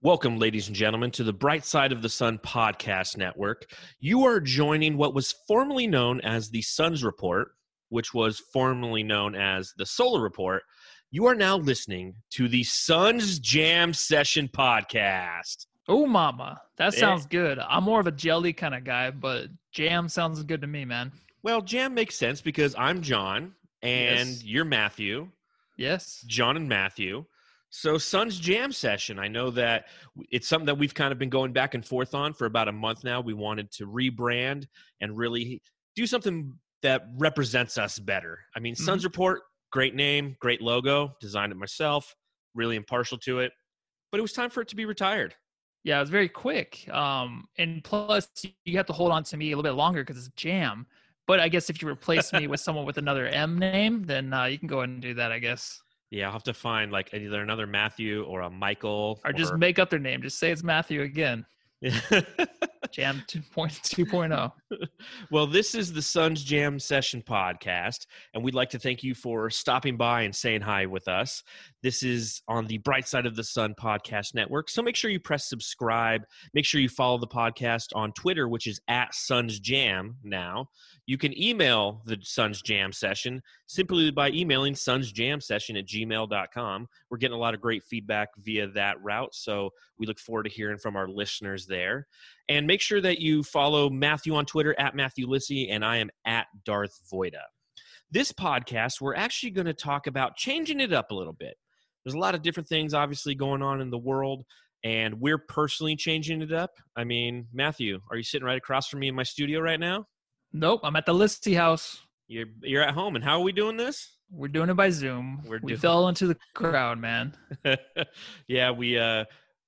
Welcome, ladies and gentlemen, to the Bright Side of the Sun podcast network. You are joining what was formerly known as the Suns Report, which was formerly known as the Solar Report. You are now listening to the Suns Jam Session podcast. Oh, mama, that Yeah. sounds good. I'm more of a jelly kind of guy, but jam sounds good to me, man. Well, Jam makes sense because I'm John and Yes. you're Matthew. Yes. John and Matthew. So, Suns Jam Session. I know that it's something that we've kind of been going back and forth on for about a month now. We wanted to rebrand and really do something that represents us better. I mean, Suns Report, great name, great logo, designed it myself, really impartial to it, but it was time for it to be retired. Yeah, it was very quick. Um, and plus, you have to hold on to me a little bit longer because it's jam. But I guess if you replace me with someone with another M name, then uh, you can go ahead and do that, I guess. Yeah, I'll have to find like either another Matthew or a Michael. Or just make up their name. Just say it's Matthew again. Jam 2.2.0. well, this is the Suns Jam Session podcast, and we'd like to thank you for stopping by and saying hi with us. This is on the Bright Side of the Sun podcast network. So make sure you press subscribe. Make sure you follow the podcast on Twitter, which is at Suns Jam now. You can email the Suns Jam Session simply by emailing sunsjamsession at gmail.com. We're getting a lot of great feedback via that route, so we look forward to hearing from our listeners there. And make sure that you follow Matthew on Twitter at Matthew Lissy, and I am at Darth Voida. This podcast, we're actually going to talk about changing it up a little bit. There's a lot of different things obviously going on in the world, and we're personally changing it up. I mean, Matthew, are you sitting right across from me in my studio right now? Nope, I'm at the Listy house. You're, you're at home, and how are we doing this? We're doing it by Zoom. We're we doing- fell into the crowd, man. yeah, we uh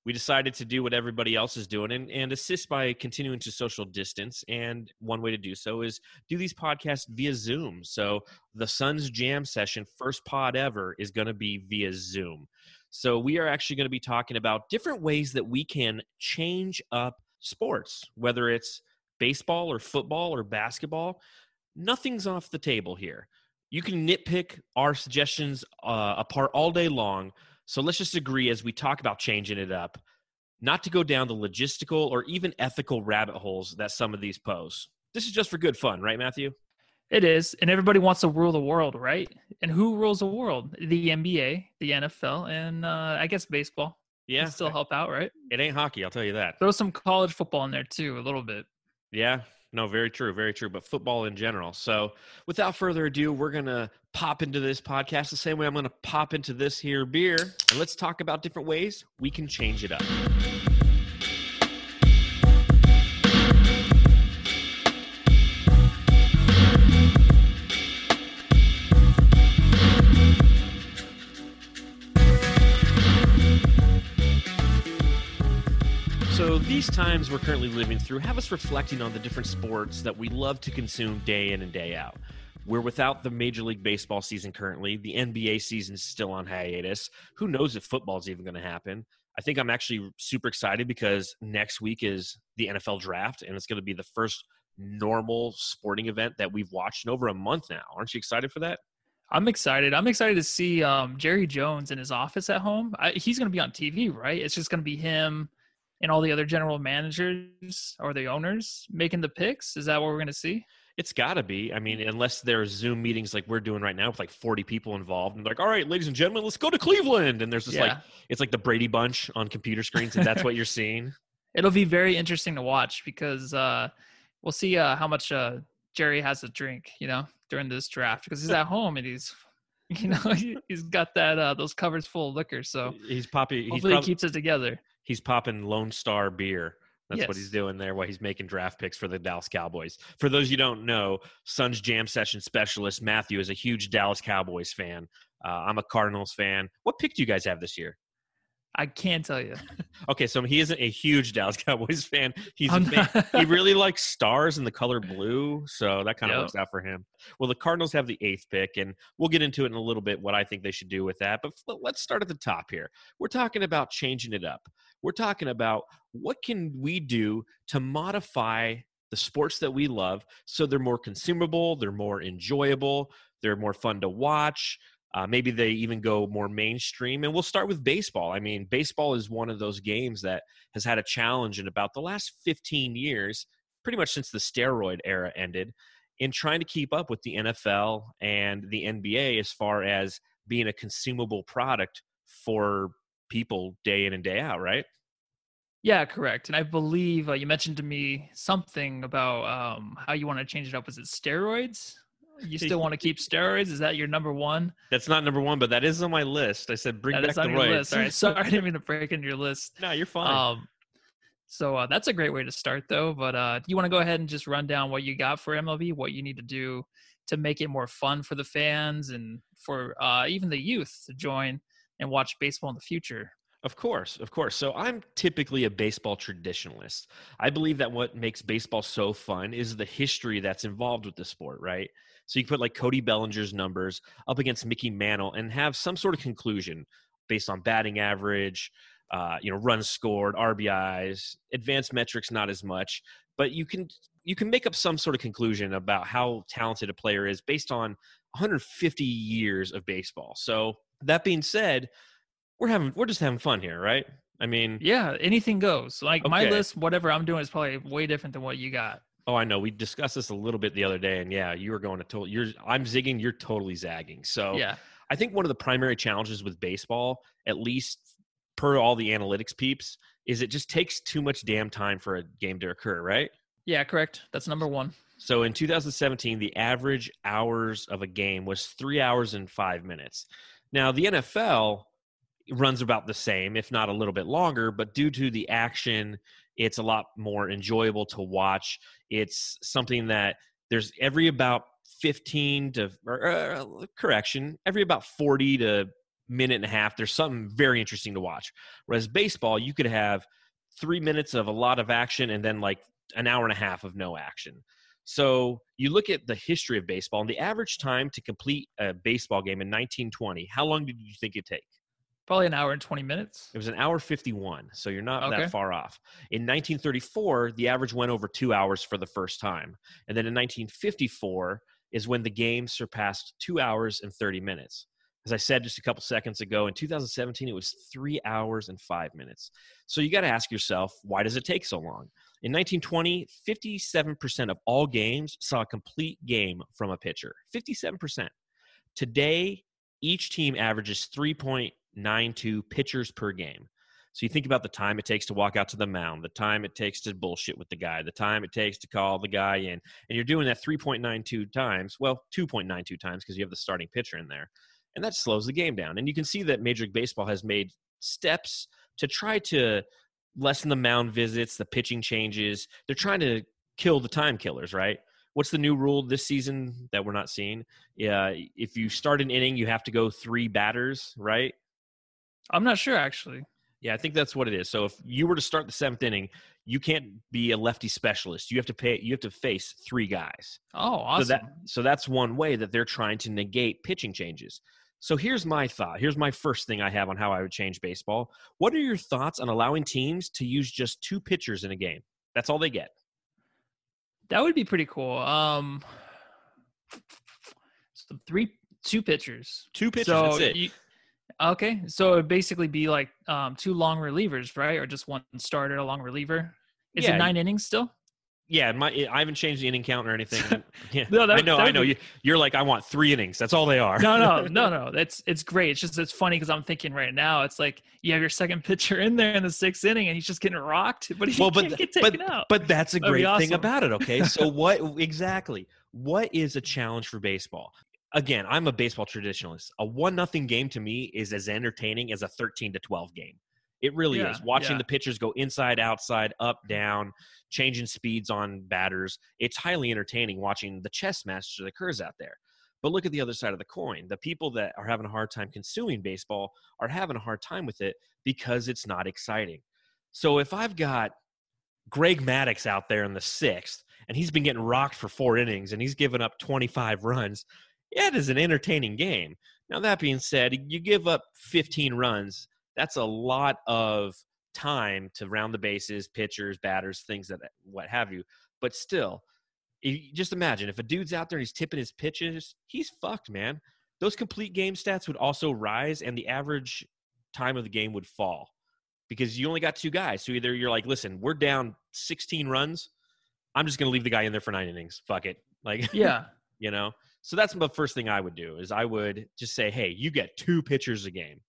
we decided to do what everybody else is doing and, and assist by continuing to social distance. And one way to do so is do these podcasts via Zoom. So the Suns Jam session, first pod ever, is going to be via Zoom. So we are actually going to be talking about different ways that we can change up sports, whether it's baseball or football or basketball. Nothing's off the table here. You can nitpick our suggestions uh, apart all day long. So let's just agree as we talk about changing it up, not to go down the logistical or even ethical rabbit holes that some of these pose. This is just for good fun, right, Matthew? It is, and everybody wants to rule the world, right? And who rules the world? The NBA, the NFL, and uh, I guess baseball. Yeah, Can still help out, right? it ain't hockey, I'll tell you that. Throw some college football in there too, a little bit. Yeah, no, very true, very true. But football in general. So, without further ado, we're gonna pop into this podcast the same way I'm gonna pop into this here beer, and let's talk about different ways we can change it up. These times we're currently living through have us reflecting on the different sports that we love to consume day in and day out. We're without the Major League Baseball season currently. The NBA season is still on hiatus. Who knows if football's even going to happen? I think I'm actually super excited because next week is the NFL draft, and it's going to be the first normal sporting event that we've watched in over a month now. Aren't you excited for that? I'm excited. I'm excited to see um, Jerry Jones in his office at home. I, he's going to be on TV, right? It's just going to be him and all the other general managers or the owners making the picks. Is that what we're going to see? It's got to be. I mean, unless there's Zoom meetings like we're doing right now with like 40 people involved, and like, all right, ladies and gentlemen, let's go to Cleveland. And there's just like, it's like the Brady Bunch on computer screens, and that's what you're seeing. it'll be very interesting to watch because uh, we'll see uh, how much uh, Jerry has to drink, you know, during this draft because he's at home and he's, you know, he, he's got that uh, those covers full of liquor. So He's popping. He's, hopefully prob- he keeps it together. He's popping Lone Star beer. That's what he's doing there while he's making draft picks for the Dallas Cowboys. For those you don't know, Suns Jam Session specialist Matthew is a huge Dallas Cowboys fan. Uh, I'm a Cardinals fan. What pick do you guys have this year? I can't tell you. Okay, so he isn't a huge Dallas Cowboys fan. He's fan. he really likes stars and the color blue, so that kind of Yep. works out for him. Well, the Cardinals have the eighth pick, and we'll get into it in a little bit what I think they should do with that. But let's start at the top here. We're talking about changing it up. We're talking about what can we do to modify the sports that we love so they're more consumable, they're more enjoyable, they're more fun to watch. Uh, maybe they even go more mainstream. And we'll start with baseball. I mean, baseball is one of those games that has had a challenge in about the last 15 years, pretty much since the steroid era ended, in trying to keep up with the NFL and the NBA as far as being a consumable product for people day in and day out, right? Yeah, correct. And I believe uh, you mentioned to me something about um, how you want to change it up. Was it steroids? You still want to keep steroids? Is that your number one? That's not number one, but that is on my list. I said bring that back the roids. Right, sorry, I didn't mean to break into your list. No, you're fine. Um, so uh, that's a great way to start, though. But uh, you want to go ahead and just run down what you got for MLB, what you need to do to make it more fun for the fans and for uh, even the youth to join and watch baseball in the future. Of course, of course. So I'm typically a baseball traditionalist. I believe that what makes baseball so fun is the history that's involved with the sport, right? So you put like Cody Bellinger's numbers up against Mickey Mantle and have some sort of conclusion based on batting average, uh, you know, runs scored, RBIs, advanced metrics not as much, but you can you can make up some sort of conclusion about how talented a player is based on 150 years of baseball. So that being said, we're having we're just having fun here, right? I mean, yeah, anything goes. Like okay. my list, whatever I'm doing is probably way different than what you got. Oh, I know. We discussed this a little bit the other day, and yeah, you were going to total. You're I'm zigging. You're totally zagging. So yeah, I think one of the primary challenges with baseball, at least per all the analytics peeps, is it just takes too much damn time for a game to occur, right? Yeah, correct. That's number one. So in 2017, the average hours of a game was three hours and five minutes. Now the NFL runs about the same, if not a little bit longer, but due to the action it's a lot more enjoyable to watch. It's something that there's every about 15 to or, uh, correction, every about 40 to minute and a half, there's something very interesting to watch. Whereas baseball, you could have three minutes of a lot of action and then like an hour and a half of no action. So you look at the history of baseball and the average time to complete a baseball game in 1920. How long did you think it take? Probably an hour and 20 minutes. It was an hour 51, so you're not okay. that far off. In 1934, the average went over two hours for the first time. And then in 1954 is when the game surpassed two hours and 30 minutes. As I said just a couple seconds ago, in 2017, it was three hours and five minutes. So you got to ask yourself, why does it take so long? In 1920, 57% of all games saw a complete game from a pitcher. 57%. Today, each team averages 3.92 pitchers per game. So you think about the time it takes to walk out to the mound, the time it takes to bullshit with the guy, the time it takes to call the guy in, and you're doing that 3.92 times. Well, 2.92 times because you have the starting pitcher in there, and that slows the game down. And you can see that Major League Baseball has made steps to try to lessen the mound visits, the pitching changes. They're trying to kill the time killers, right? what's the new rule this season that we're not seeing? Yeah, if you start an inning, you have to go three batters, right? I'm not sure actually. Yeah, I think that's what it is. So if you were to start the seventh inning, you can't be a lefty specialist. You have to pay. You have to face three guys. Oh, awesome! So, that, so that's one way that they're trying to negate pitching changes. So here's my thought. Here's my first thing I have on how I would change baseball. What are your thoughts on allowing teams to use just two pitchers in a game? That's all they get. That would be pretty cool. Um, so three, two pitchers. Two pitchers. So that's it. You, Okay, so it'd basically be like um, two long relievers, right, or just one starter, a long reliever. Is yeah. it nine innings still? Yeah, my I haven't changed the inning count or anything. Yeah, no, that, I know, I know. Be... You, are like, I want three innings. That's all they are. no, no, no, no. That's it's great. It's just it's funny because I'm thinking right now, it's like you have your second pitcher in there in the sixth inning, and he's just getting rocked, but he well, can't get taken but, out. But that's a That'd great awesome. thing about it. Okay, so what exactly? What is a challenge for baseball? again, I'm a baseball traditionalist. A one nothing game to me is as entertaining as a 13 to 12 game. It really yeah, is. Watching yeah. the pitchers go inside, outside, up, down, changing speeds on batters. It's highly entertaining watching the chess match that occurs out there. But look at the other side of the coin. The people that are having a hard time consuming baseball are having a hard time with it because it's not exciting. So if I've got Greg Maddux out there in the sixth and he's been getting rocked for four innings and he's given up 25 runs, yeah, it is an entertaining game. Now, that being said, you give up 15 runs. That's a lot of time to round the bases, pitchers, batters, things that what have you. But still, just imagine if a dude's out there and he's tipping his pitches, he's fucked, man. those complete game stats would also rise and the average time of the game would fall because you only got two guys. So either you're like, listen, we're down 16 runs. I'm just going to leave the guy in there for nine innings. Fuck it. Like, Yeah. you know? So that's the first thing I would do is I would just say, hey, you get two pitchers a game.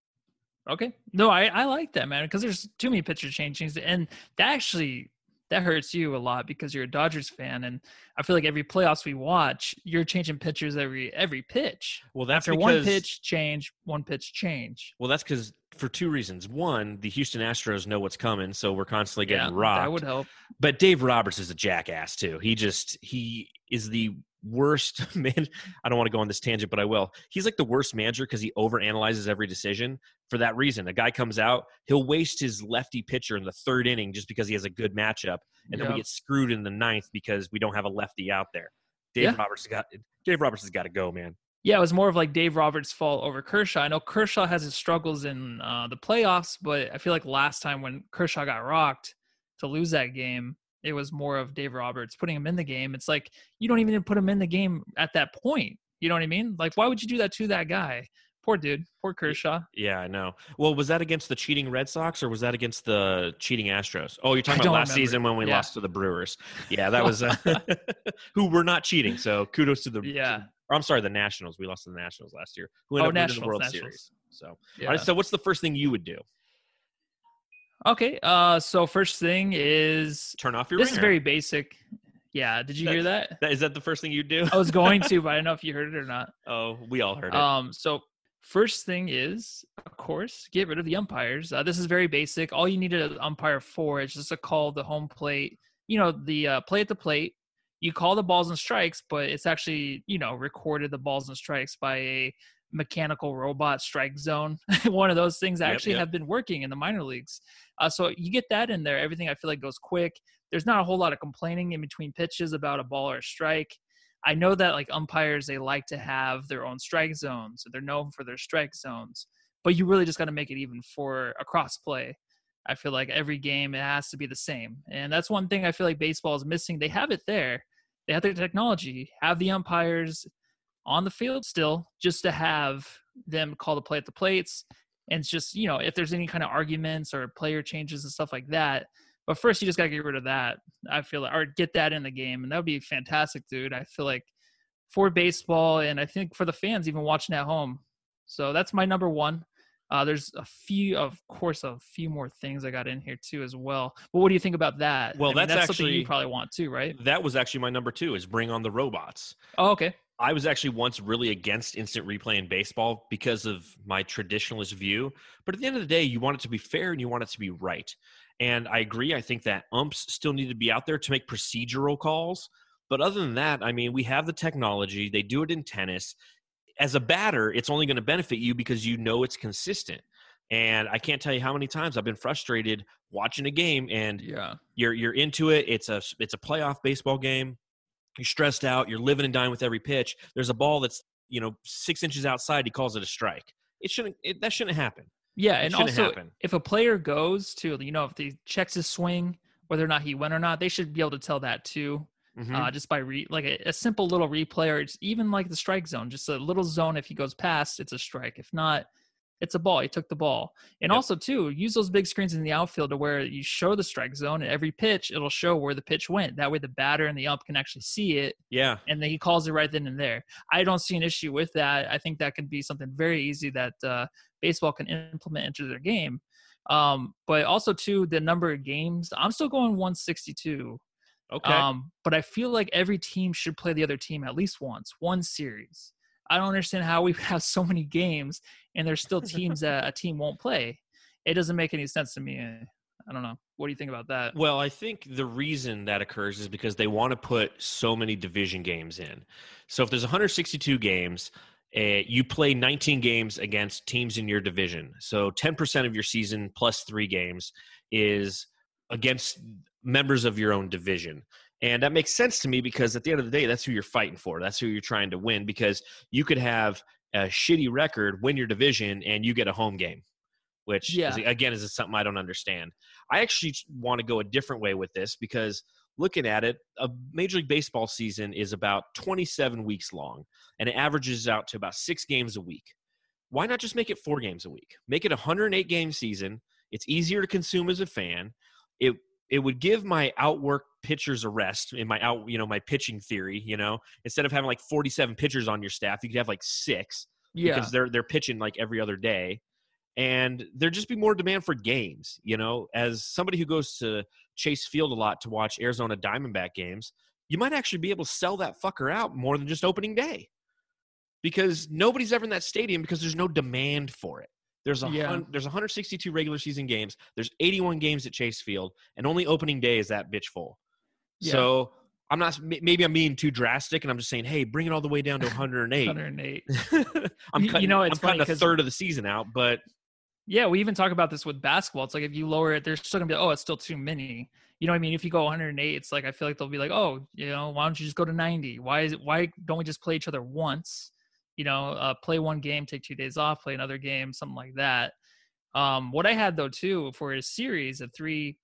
Okay. No, I, I like that, man, because there's too many pitcher changes. And that actually that hurts you a lot because you're a Dodgers fan. And I feel like every playoffs we watch, you're changing pitchers every every pitch. Well, that's After because, one pitch change, one pitch change. Well, that's because for two reasons. One, the Houston Astros know what's coming, so we're constantly getting rocked. That would help. But Dave Roberts is a jackass too. He just he is the worst man. I don't want to go on this tangent, but I will. He's like the worst manager because he overanalyzes every decision. For that reason, a guy comes out, he'll waste his lefty pitcher in the third inning just because he has a good matchup, and then we get screwed in the ninth because we don't have a lefty out there. Dave Yeah. Roberts got Dave Roberts has got to go, man. Yeah, it was more of like Dave Roberts' fault over Kershaw. I know Kershaw has his struggles in uh, the playoffs, but I feel like last time when Kershaw got rocked to lose that game, it was more of Dave Roberts putting him in the game. It's like you don't even put him in the game at that point. You know what I mean? Like, why would you do that to that guy? Poor dude. Poor Kershaw. Yeah, I know. Well, was that against the cheating Red Sox or was that against the cheating Astros? Oh, you're talking about last remember. season when we Yeah. lost to the Brewers. Yeah, that was uh, who were not cheating. So kudos to the Yeah. Or I'm sorry, the Nationals. We lost to the Nationals last year. Who ended Oh, up winning the Nationals, World Nationals. Series. So, Yeah. right, so what's the first thing you would do? Okay. Uh, so first thing is Turn off your. this is very basic. Yeah. Did you hear that? That, is that the first thing you do? I was going to, but I don't know if you heard it or not. Oh, we all heard it. Um, so first thing is, of course, get rid of the umpires. Uh, this is very basic. All you need an umpire for is just a call the home plate. You know, the uh, play at the plate. You call the balls and strikes, but it's actually you know recorded the balls and strikes by a mechanical robot strike zone. One of those things Yep, actually yep. have been working in the minor leagues. Uh, so you get that in there. Everything I feel like goes quick. There's not a whole lot of complaining in between pitches about a ball or a strike. I know that like umpires, they like to have their own strike zones. They're known for their strike zones, but you really just got to make it even for a cross play. I feel like every game it has to be the same, and that's one thing I feel like baseball is missing. They have it there, they have the technology, have the umpires on the field still, just to have them call the play at the plates, and it's just you know if there's any kind of arguments or player changes and stuff like that. But first, you just got to get rid of that. I feel like, or get that in the game, and that would be fantastic, dude. I feel like for baseball, and I think for the fans even watching at home. So that's my number one. Uh, there's a few, of course, a few more things I got in here too as well. But what do you think about that? Well, I mean, that's something actually- you probably want too, right? that was actually my number two. Is bring on the robots. Oh, okay. I was actually once really against instant replay in baseball because of my traditionalist view. But at the end of the day, you want it to be fair and you want it to be right. And I agree. I think that umps still need to be out there to make procedural calls. But other than that, I mean, we have the technology. They do it in tennis. As a batter, it's only going to benefit you because you know it's consistent. And I can't tell you how many times I've been frustrated watching a game and Yeah. you're you're into it. It's a it's a playoff baseball game. You're stressed out. You're living and dying with every pitch. There's a ball that's you know six inches outside. He calls it a strike. It shouldn't. It, that shouldn't happen. Yeah, It and also happen. if a player goes to, you know, if he checks his swing, whether or not he went or not, they should be able to tell that too. Mhm. uh, just by re- like a, a simple little replay or it's even like the strike zone just a little zone if he goes past it's a strike if not it's a ball he took the ball and Yep. also too use those big screens in the outfield to where you show the strike zone and every pitch it'll show where the pitch went that way the batter and the ump can actually see it yeah. and then he calls it right then and there i don't see an issue with that i think that can be something very easy that uh, baseball can implement into their game um, but also too the number of games i'm still going 162 Okay. um, but I feel like every team should play the other team at least once, one series. I don't understand how we have so many games and there's still teams that a team won't play. It doesn't make any sense to me. I don't know. What do you think about that? Well, I think the reason that occurs is because they want to put so many division games in. So if there's 162 games, uh, you play 19 games against teams in your division. So 10% of your season plus three games is against members of your own division. And that makes sense to me because at the end of the day, that's who you're fighting for. That's who you're trying to win because you could have a shitty record, win your division, and you get a home game, which Yeah. is, again is something I don't understand. I actually want to go a different way with this because looking at it, a Major League Baseball season is about 27 weeks long, and it averages out to about six games a week. Why not just make it four games a week? Make it a 108 game season. It's easier to consume as a fan. It it would give my outwork pitchers arrest in my out, you know, my pitching theory. You know, instead of having like 47 pitchers on your staff, you could have like six Yeah. because they're they're pitching like every other day and there'd just be more demand for games you know as somebody who goes to chase field a lot to watch arizona diamondback games you might actually be able to sell that fucker out more than just opening day because nobody's ever in that stadium because there's no demand for it there's a Yeah. there's 162 regular season games there's 81 games at chase field and only opening day is that bitch full Yeah. so i'm not maybe i'm being too drastic and i'm just saying hey bring it all the way down to 108 108. I'm You- you know, it's I'm cutting a third of the season out, but Yeah, we even talk about this with basketball. It's like if you lower it, they're still gonna be, oh, it's still too many. You know what I mean? If you go 108, it's like I feel like they'll be like, oh, you know, why don't you just go to 90? Why is it? Why don't we just play each other once? You know, uh, play one game, take two days off, play another game, something like that. Um, what I had though too for a series, a three,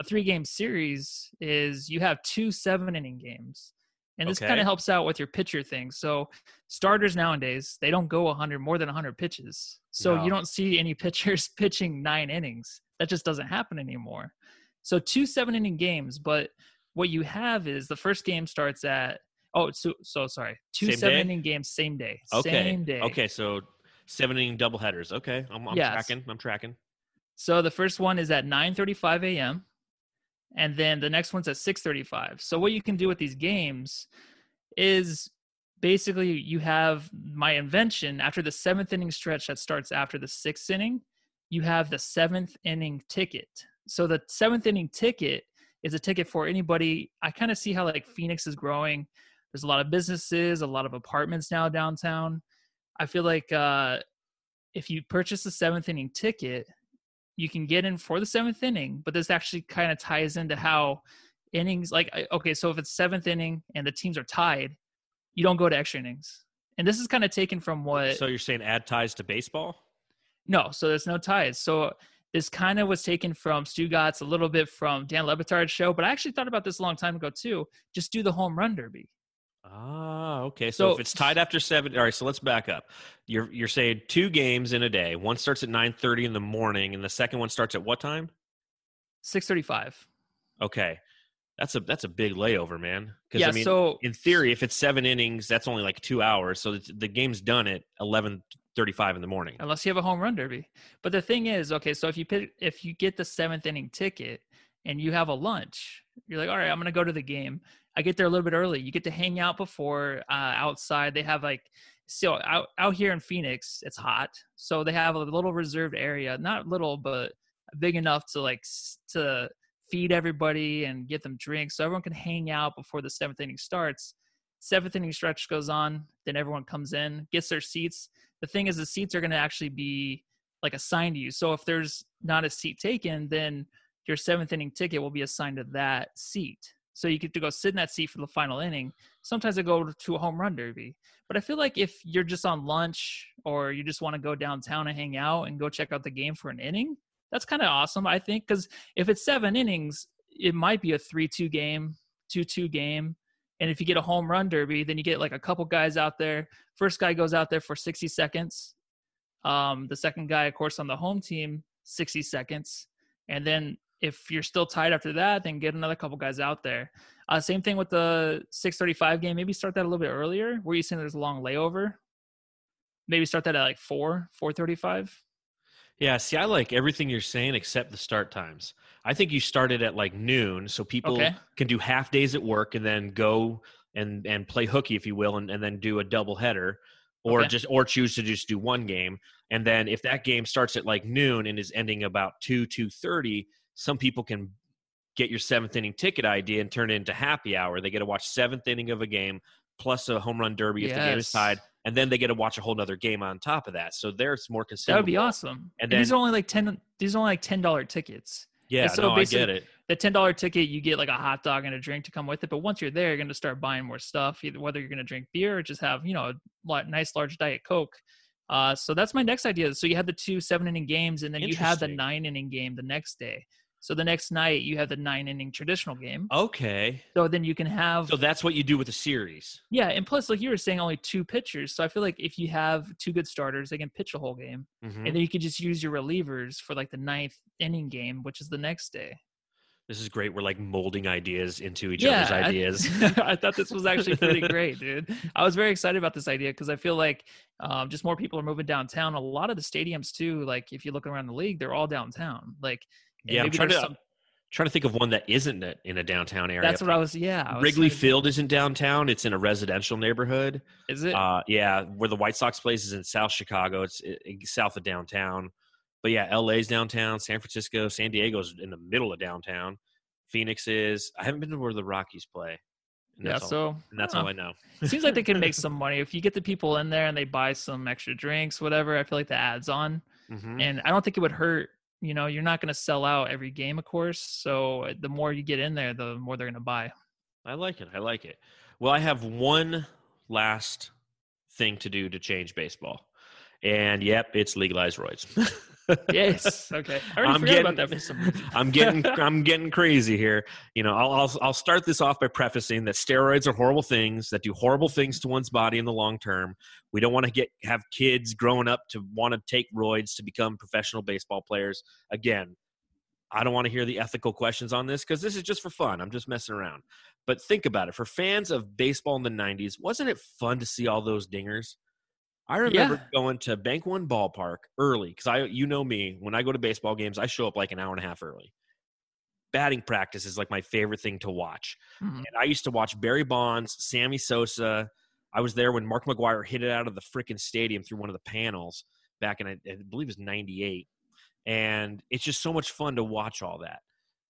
a three game series, is you have two seven inning games, and this kind of helps out with your pitcher thing. So starters nowadays they don't go 100 more than 100 pitches, so No. you don't see any pitchers pitching nine innings. That just doesn't happen anymore. So two seven inning games, but what you have is the first game starts at oh so so sorry two Same 7-inning games same day okay, same day okay. So seven inning double headers. Okay, I'm, I'm Yes. tracking. I'm tracking. So the first one is at 9:35 a.m. and then the next one's at 6:35. So what you can do with these games is basically you have my invention after the 7th inning stretch that starts after the 6th inning, you have the 7th inning ticket. So the 7th inning ticket is a ticket for anybody. I kind of see how like Phoenix is growing. There's a lot of businesses, a lot of apartments now downtown. I feel like uh if you purchase a 7th inning ticket, you can get in for the seventh inning, but this actually kind of ties into how innings like okay, so if it's seventh inning and the teams are tied, you don't go to extra innings. And this is kind of taken from what So you're saying add ties to baseball? no, so there's no ties. So this kind of was taken from Stugotz, a little bit from Dan Le Batard's show, but I actually thought about this a long time ago too. Just do the home run derby. Ah, okay. So, So- if it's tied after seven, all right. So let's back up. You're you're saying two games in a day. One starts at nine thirty in the morning, and the second one starts at what time? 635. Okay, that's a that's a big layover, man. Because Yeah, I mean, so in theory, if it's seven innings, that's only like two hours. So it's, the game's done at eleven thirty-five in the morning. unless you have a home run derby. But the thing is, okay, so if you pick, if you get the seventh inning ticket and you have a lunch, you're like, all right, I'm gonna go to the game. I get there a little bit early. You get to hang out before uh, outside. They have like so out out here in Phoenix, it's hot, so they have a little reserved area, not little, but big enough to like to feed everybody and get them drinks, so everyone can hang out before the seventh inning starts. Seventh inning stretch goes on, then everyone comes in, gets their seats. The thing is, the seats are going to actually be like assigned to you. So if there's not a seat taken, then your seventh inning ticket will be assigned to that seat. So you get to go sit in that seat for the final inning. Sometimes I go to a home run derby. But I feel like if you're just on lunch or you just want to go downtown and hang out and go check out the game for an inning, that's kind of awesome, I think. Because if it's seven innings, it might be a 3 2 game, 2 2 game. And if you get a home run derby, then you get like a couple guys out there. First guy goes out there for 60 seconds. Um, the second guy, of course, on the home team, 60 seconds. And then if you're still tied after that, then get another couple guys out there. Uh, same thing with the 635 game. Maybe start that a little bit earlier. Where you saying there's a long layover? Maybe start that at like four, 435. Yeah, see, I like everything you're saying except the start times. I think you started at like noon, so people Okay. can do half days at work and then go and and play hooky, if you will, and, and then do a double header, or Okay. just or choose to just do one game. And then if that game starts at like noon and is ending about two two thirty, some people can get your seventh inning ticket idea and turn it into happy hour. They get to watch seventh inning of a game plus a home run derby if the game is tied, and then they get to watch a whole nother game on top of that. So there's more That would be awesome. And And these are only like 10, these are only like $10 tickets. Yeah, so no, I get it. the ten dollar ticket you get like a hot dog and a drink to come with it but once you're there you're going to start buying more stuff either whether you're going to drink beer or just have you know a nice large diet coke uh, so that's my next idea so you have the two seven inning games and then you have the nine inning game the next day So the next night you have the nine inning traditional game. Okay. So then you can have So that's what you do with a series. yeah, and plus like you were saying, only two pitchers. So I feel like if you have two good starters, they can pitch a whole game, Mhm. and then you could just use your relievers for like the ninth inning game, which is the next day. This is great. We're like molding ideas into each Yeah, other's I- ideas. I thought this was actually pretty great, dude. I was very excited about this idea because I feel like um, just more people are moving downtown. A lot of the stadiums too, like if you look around the league, they're all downtown. Like and yeah, I'm trying to some- trying to think of one that isn't in a downtown area. That's what I was. Yeah, I was Wrigley Field isn't downtown. It's in a residential neighborhood. Is it? Uh, yeah, where the White Sox plays is in South Chicago. It's south of downtown. But yeah, LA's downtown. San Francisco, San Diego's in the middle of downtown. Phoenix is. I haven't been to where the Rockies play. And yeah. that's all, So and that's I all I know. it seems like they can make some money if you get the people in there and they buy some extra drinks, whatever. I feel like the ads on, Mhm. and I don't think it would hurt. You know, you're not going to sell out every game, of course. So the more you get in there, the more they're going to buy. I like it. I like it. Well, I have one last thing to do to change baseball. And yep, it's legalize roids. Yes. Okay. I already I'm forgot about getting- that for some reason. I'm getting I'm getting crazy here. You know, I'll, I'll I'll start this off by prefacing that steroids are horrible things that do horrible things to one's body in the long term. We don't want to get have kids growing up to want to take roids to become professional baseball players. Again, I don't want to hear the ethical questions on this because this is just for fun. I'm just messing around. But think about it. For fans of baseball in the 90s, wasn't it fun to see all those dingers? I remember Yeah. going to Bank One Ballpark early because I, you know me, when I go to baseball games, I show up like an hour and a half early. Batting practice is like my favorite thing to watch. Mhm. And I used to watch Barry Bonds, Sammy Sosa. I was there when Mark McGwire hit it out of the freaking stadium through one of the panels back in, I I believe it was 98. And it's just so much fun to watch all that.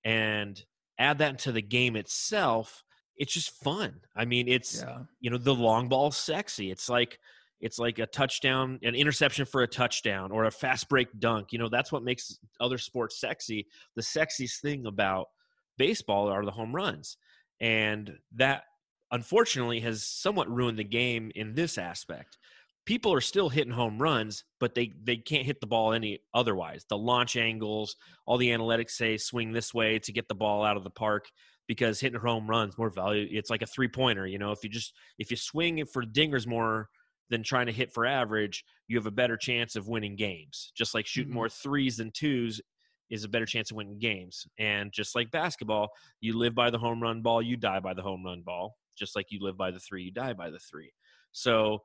And add that into the game itself, it's just fun. I mean, it's Yeah. you know the long ball sexy it's like it's like a touchdown an interception for a touchdown or a fast break dunk you know that's what makes other sports sexy. The sexiest thing about baseball are the home runs. And that unfortunately has somewhat ruined the game in this aspect. People are still hitting home runs but they they can't hit the ball any otherwise. The launch angles all the analytics say swing this way to get the ball out of the park because hitting home runs more value it's like a three pointer you know if you just if you swing it for dingers more than trying to hit for average you have a better chance of winning games just like shooting Mhm. more threes than twos is a better chance of winning games and just like basketball you live by the home run ball you die by the home run ball just like you live by the three you die by the three so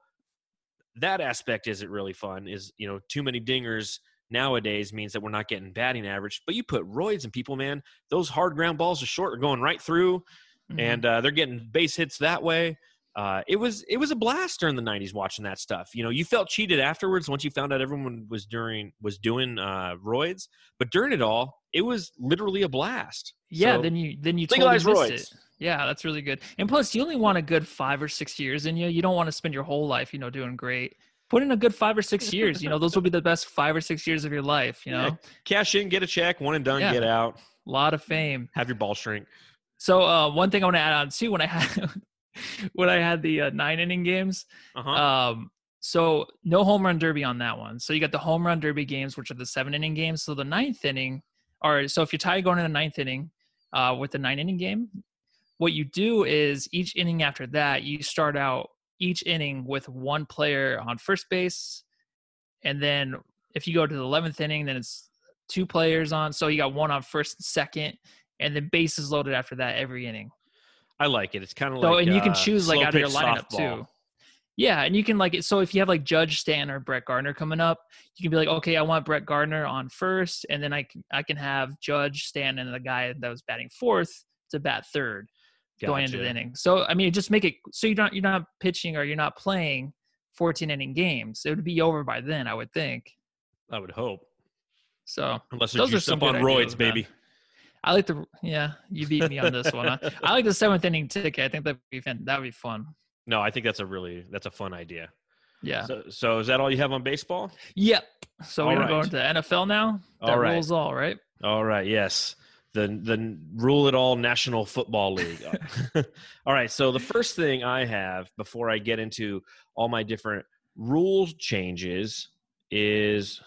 that aspect isn't really fun is you know too many dingers nowadays means that we're not getting batting average but you put roids in people man those hard ground balls are short are going right through Mhm. and uh, they're getting base hits that way. Uh, it was it was a blast during the '90s watching that stuff. You know, you felt cheated afterwards once you found out everyone was during was doing uh, roids, but during it all, it was literally a blast. Yeah, So, then you then you totally legalize missed roids. it. Yeah, that's really good. And plus, you only want a good five or six years in you. You don't want to spend your whole life, you know, doing great. Put in a good five or six years. You know, those will be the best five or six years of your life. You know, Yeah. cash in, get a check, one and done, Yeah. get out, a lot of fame. have your ball shrink. So uh, one thing I want to add on too, when I had when I had the uh, nine inning games, Uh-huh. um, so no home run derby on that one. So you got the home run derby games, which are the seven inning games. So the ninth inning, or so if you're tied going in the ninth inning uh, with the nine inning game, what you do is each inning after that, you start out each inning with one player on first base, and then if you go to the eleventh inning, then it's two players on. So you got one on first and second, and then bases loaded after that every inning. I like it. It's kind of like So like and you can uh, choose like out of your lineup softball. too. Yeah, and you can like so if you have like Judge Stan or Brett Gardner coming up, you can be like, okay, I want Brett Gardner on first, and then I can I can have Judge Stan and the guy that was batting fourth to bat third going into the inning. So I mean, just make it so you're not you're not pitching or you're not playing 14 inning games. It would be over by then, I would think. I would hope, So unless Those are some on roids, baby. I like the yeah, you beat me on this one. I, I like the seventh inning ticket. I think that'd be fun. That'd be fun. No, I think that's a really that's a fun idea. Yeah. So, so is that all you have on baseball? Yep. So we're All go right. into NFL now. That All right. rules all, right? All right. Yes. The the rule it all National Football League. all right. So the first thing I have before I get into all my different rule changes is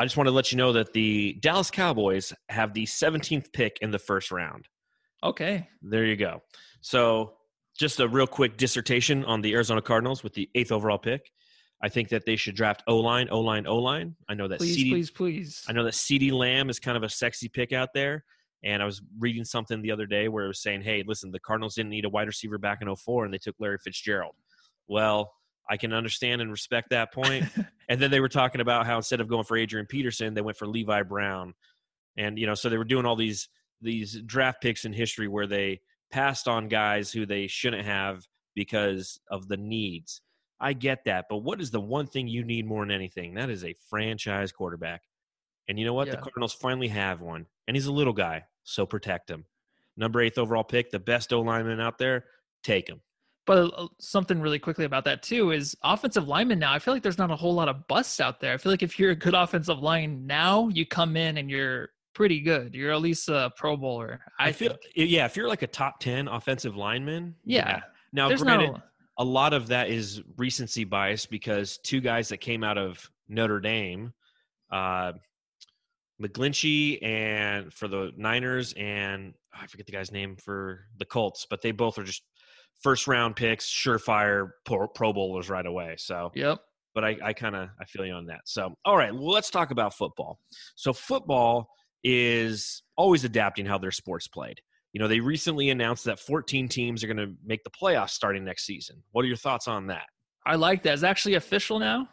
I just want to let you know that the Dallas Cowboys have the 17th pick in the first round. Okay. There you go. So, just a real quick dissertation on the Arizona Cardinals with the eighth overall pick. I think that they should draft O line, O line, O line. I know that Please, CeeDee, please, please. I know that CeeDee Lamb is kind of a sexy pick out there. And I was reading something the other day where it was saying, hey, listen, the Cardinals didn't need a wide receiver back in 04 and they took Larry Fitzgerald. Well, I can understand and respect that point. and then they were talking about how instead of going for Adrian Peterson, they went for Levi Brown. And, you know, so they were doing all these these draft picks in history where they passed on guys who they shouldn't have because of the needs. I get that, but what is the one thing you need more than anything? That is a franchise quarterback. And you know what? Yeah. The Cardinals finally have one, and he's a little guy, so protect him. Number eighth overall pick, the best O lineman out there, take him. But uh, something really quickly about that too is offensive lineman now. I feel like there's not a whole lot of busts out there. I feel like if you're a good offensive line now, you come in and you're pretty good. You're at least a Pro Bowler. I, I, feel, think. yeah, if you're like a top ten offensive lineman, Yeah. Now, There's granted, not. a lot of that is recency bias because two guys that came out of Notre Dame, uh, McGlinchey and for the Niners, and I forget the guy's name for the Colts, but they both are just first round picks, surefire pro, pro bowlers right away. So, yep. but I, I kind of I feel you on that. So, all right, well, let's talk about football. So, football is always adapting how their sports played. You know, they recently announced that 14 teams are going to make the playoffs starting next season. What are your thoughts on that? I like that. Is actually official now?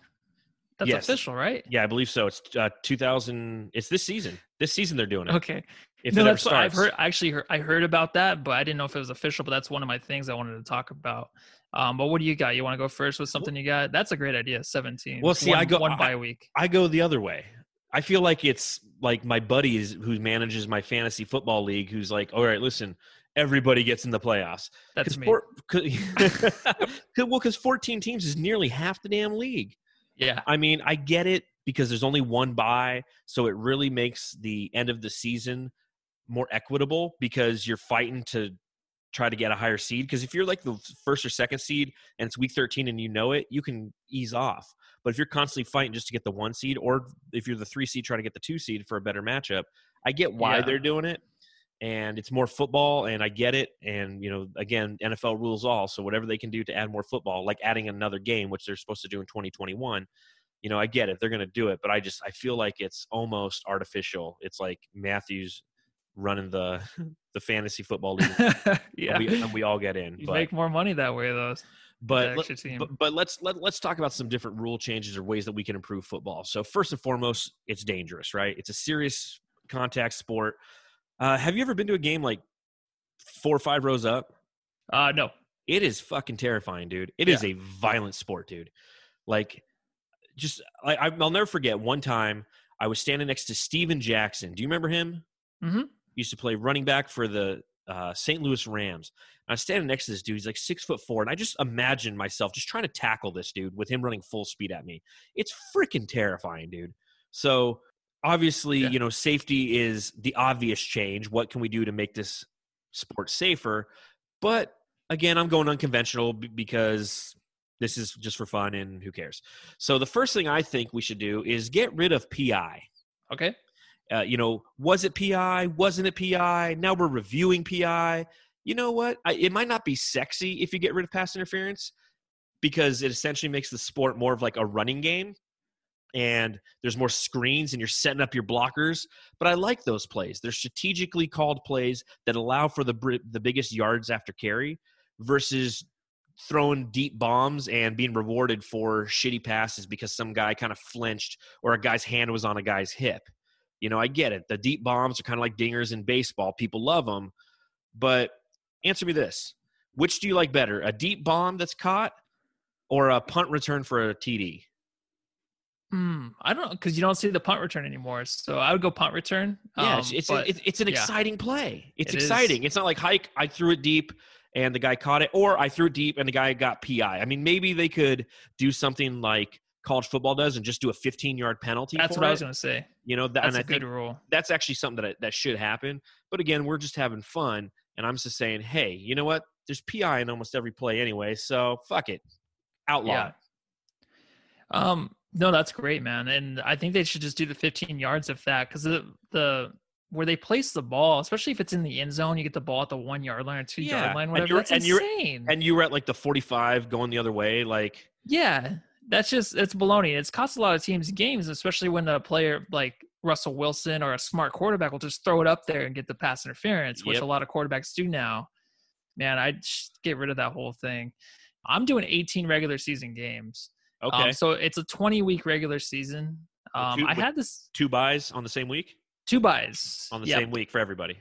That's Yes. official, right? Yeah, I believe so. It's uh, 2000. It's this season. This season they're doing it. Okay. If no, that's I've heard. Actually heard. I heard about that, but I didn't know if it was official. But that's one of my things I wanted to talk about. Um, but what do you got? You want to go first with something you got? That's a great idea. Seventeen. Well, see, one, I go- one by week. I go the other way. I feel like it's like my buddies who manages my fantasy football league, who's like, all right, listen, everybody gets in the playoffs. That's Cause me. four, 'cause- well, because 14 teams is nearly half the damn league. yeah. I mean, I get it because there's only one bye, so it really makes the end of the season more equitable because you're fighting to try to get a higher seed. Because if you're like the first or second seed and it's week 13 and you know it, you can ease off. But if you're constantly fighting just to get the one seed, or if you're the three seed trying to get the two seed for a better matchup, I get why Yeah. they're doing it. And it's more football, and I get it. And you know, again, NFL rules all. So whatever they can do to add more football, like adding another game, which they're supposed to do in 2021, you know, I get it. They're going to do it, but I just I feel like it's almost artificial. It's like Matthews running the the fantasy football league, yeah. and, we, and we all get in. you But make more money that way, though. but let, but but let's let, let's talk about some different rule changes or ways that we can improve football. So first and foremost, it's dangerous, right? It's a serious contact sport. Uh, have you ever been to a game like four or five rows up? Uh, no. It is fucking terrifying, dude. It is a violent sport, dude. Like, just I, I'll never forget one time I was standing next to Steven Jackson. Do you remember him? Mhm. Used to play running back for the uh, St. Louis Rams. I was standing next to this dude. He's like six foot four, and I just imagined myself just trying to tackle this dude with him running full speed at me. It's freaking terrifying, dude. So obviously, Yeah. you know, safety is the obvious change. What can we do to make this sport safer? But again, I'm going unconventional because this is just for fun and who cares. So the first thing I think we should do is get rid of PI. Okay. Uh, you know, was it PI? Wasn't it PI? Now we're reviewing PI. You know what? I, it might not be sexy if you get rid of pass interference because it essentially makes the sport more of like a running game and there's more screens and you're setting up your blockers. But I like those plays. They're strategically called plays that allow for the the biggest yards after carry versus throwing deep bombs and being rewarded for shitty passes because some guy kind of flinched or a guy's hand was on a guy's hip. You know, I get it. The deep bombs are kind of like dingers in baseball. People love them. But answer me this which do you like better, a deep bomb that's caught or a punt return for a TD? Hmm. I don't know because you don't see the punt return anymore. So I would go punt return. Yeah, Um, it's it's, but it's, it's an yeah. exciting play. It's It is. exciting. It's not like hike. I threw it deep and the guy caught it, or I threw it deep and the guy got PI. I mean, maybe they could do something like college football does and just do a 15 yard penalty. that's what I was going to say. You know, that, That's and I good think rule. that's actually something that that should happen. But again, we're just having fun, and I'm just saying, hey, you know what? There's PI in almost every play anyway, so fuck it, outlaw. Yeah. Um. No, that's great, man. And I think they should just do the 15 yards of that because the the where they place the ball, especially if it's in the end zone, you get the ball at the one yard line or two Yeah, yard line, and whatever. you're- That's and you're- insane. And you were at like the 45 going the other way. Like, yeah, that's just it's baloney. It's cost a lot of teams games, especially when a player like Russell Wilson or a smart quarterback will just throw it up there and get the pass interference, which Yep. a lot of quarterbacks do now. Man, I'd just get rid of that whole thing. I'm doing 18 regular season games. okay, Um, so it's a 20 week regular season. Um, two- I had this two byes on the same week? two byes On the Yep. same week for everybody.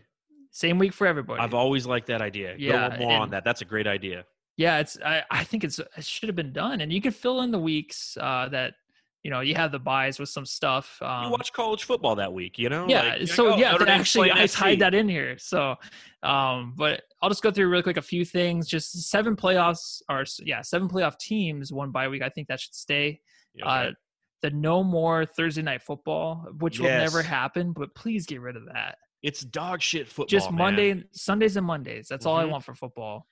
Same week for everybody. I've always liked that idea. Yeah, Go more on that. That's a great idea. Yeah, it's I, I think it's it should have been done, and you can fill in the weeks uh, that you know you have the byes with some stuff. Um, you watch college football that week, you know? yeah, Like, so like, oh, yeah, Notre actually I tied that in here. So, um, but I'll just go through really quick a few things. Just seven playoffs are yeah, seven playoff teams, one bye week. I think that should stay. Yeah, Uh, the no more Thursday night football, which will never happen, but please get rid of that. it's dog shit football. just man. Monday, Sundays, and Mondays. That's all I Mhm. want for football.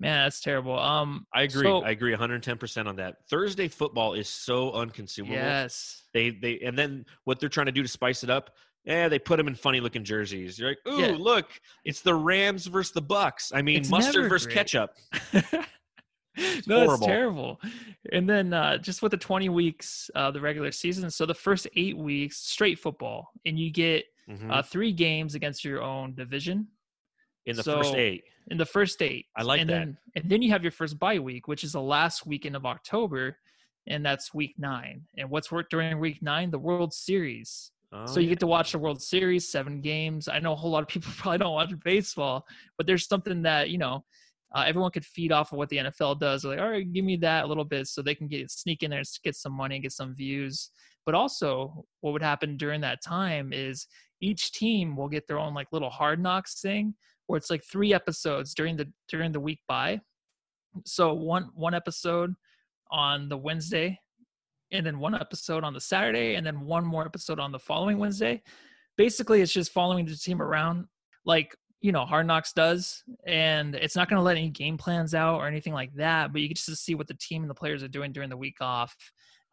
Man, that's terrible. Um, I agree. so- I agree 110% on that. Thursday football is so unconsumable. yes, They they and then what they're trying to do to spice it up, yeah, they put them in funny looking jerseys. You're like, ooh, Yeah. look, it's the Rams versus the Bucs. I mean, It's mustard versus great. ketchup. no, horrible. it's terrible. And then uh, just with the 20 weeks, uh, the regular season. So the first eight weeks, straight football, and you get Mhm. uh, three games against your own division in the first eight. in the first eight. I like and that. Then, and then you have your first bye week, which is the last weekend of October, and that's week nine. And what's worked during week nine? The World Series. Oh, so you yeah. get to watch the World Series, seven games. I know a whole lot of people probably don't watch baseball, but there's something that you know uh, everyone could feed off of what the NFL does. They're like, all right, give me that a little bit, so they can get sneak in there and get some money, and get some views. But also, what would happen during that time is each team will get their own like little hard knocks thing, where it's like three episodes during the during the week bye. So one one episode on the Wednesday, and then one episode on the Saturday, and then one more episode on the following Wednesday. Basically, it's just following the team around, like you know Hard Knocks does, and it's not going to let any game plans out or anything like that. But you get just to see what the team and the players are doing during the week off.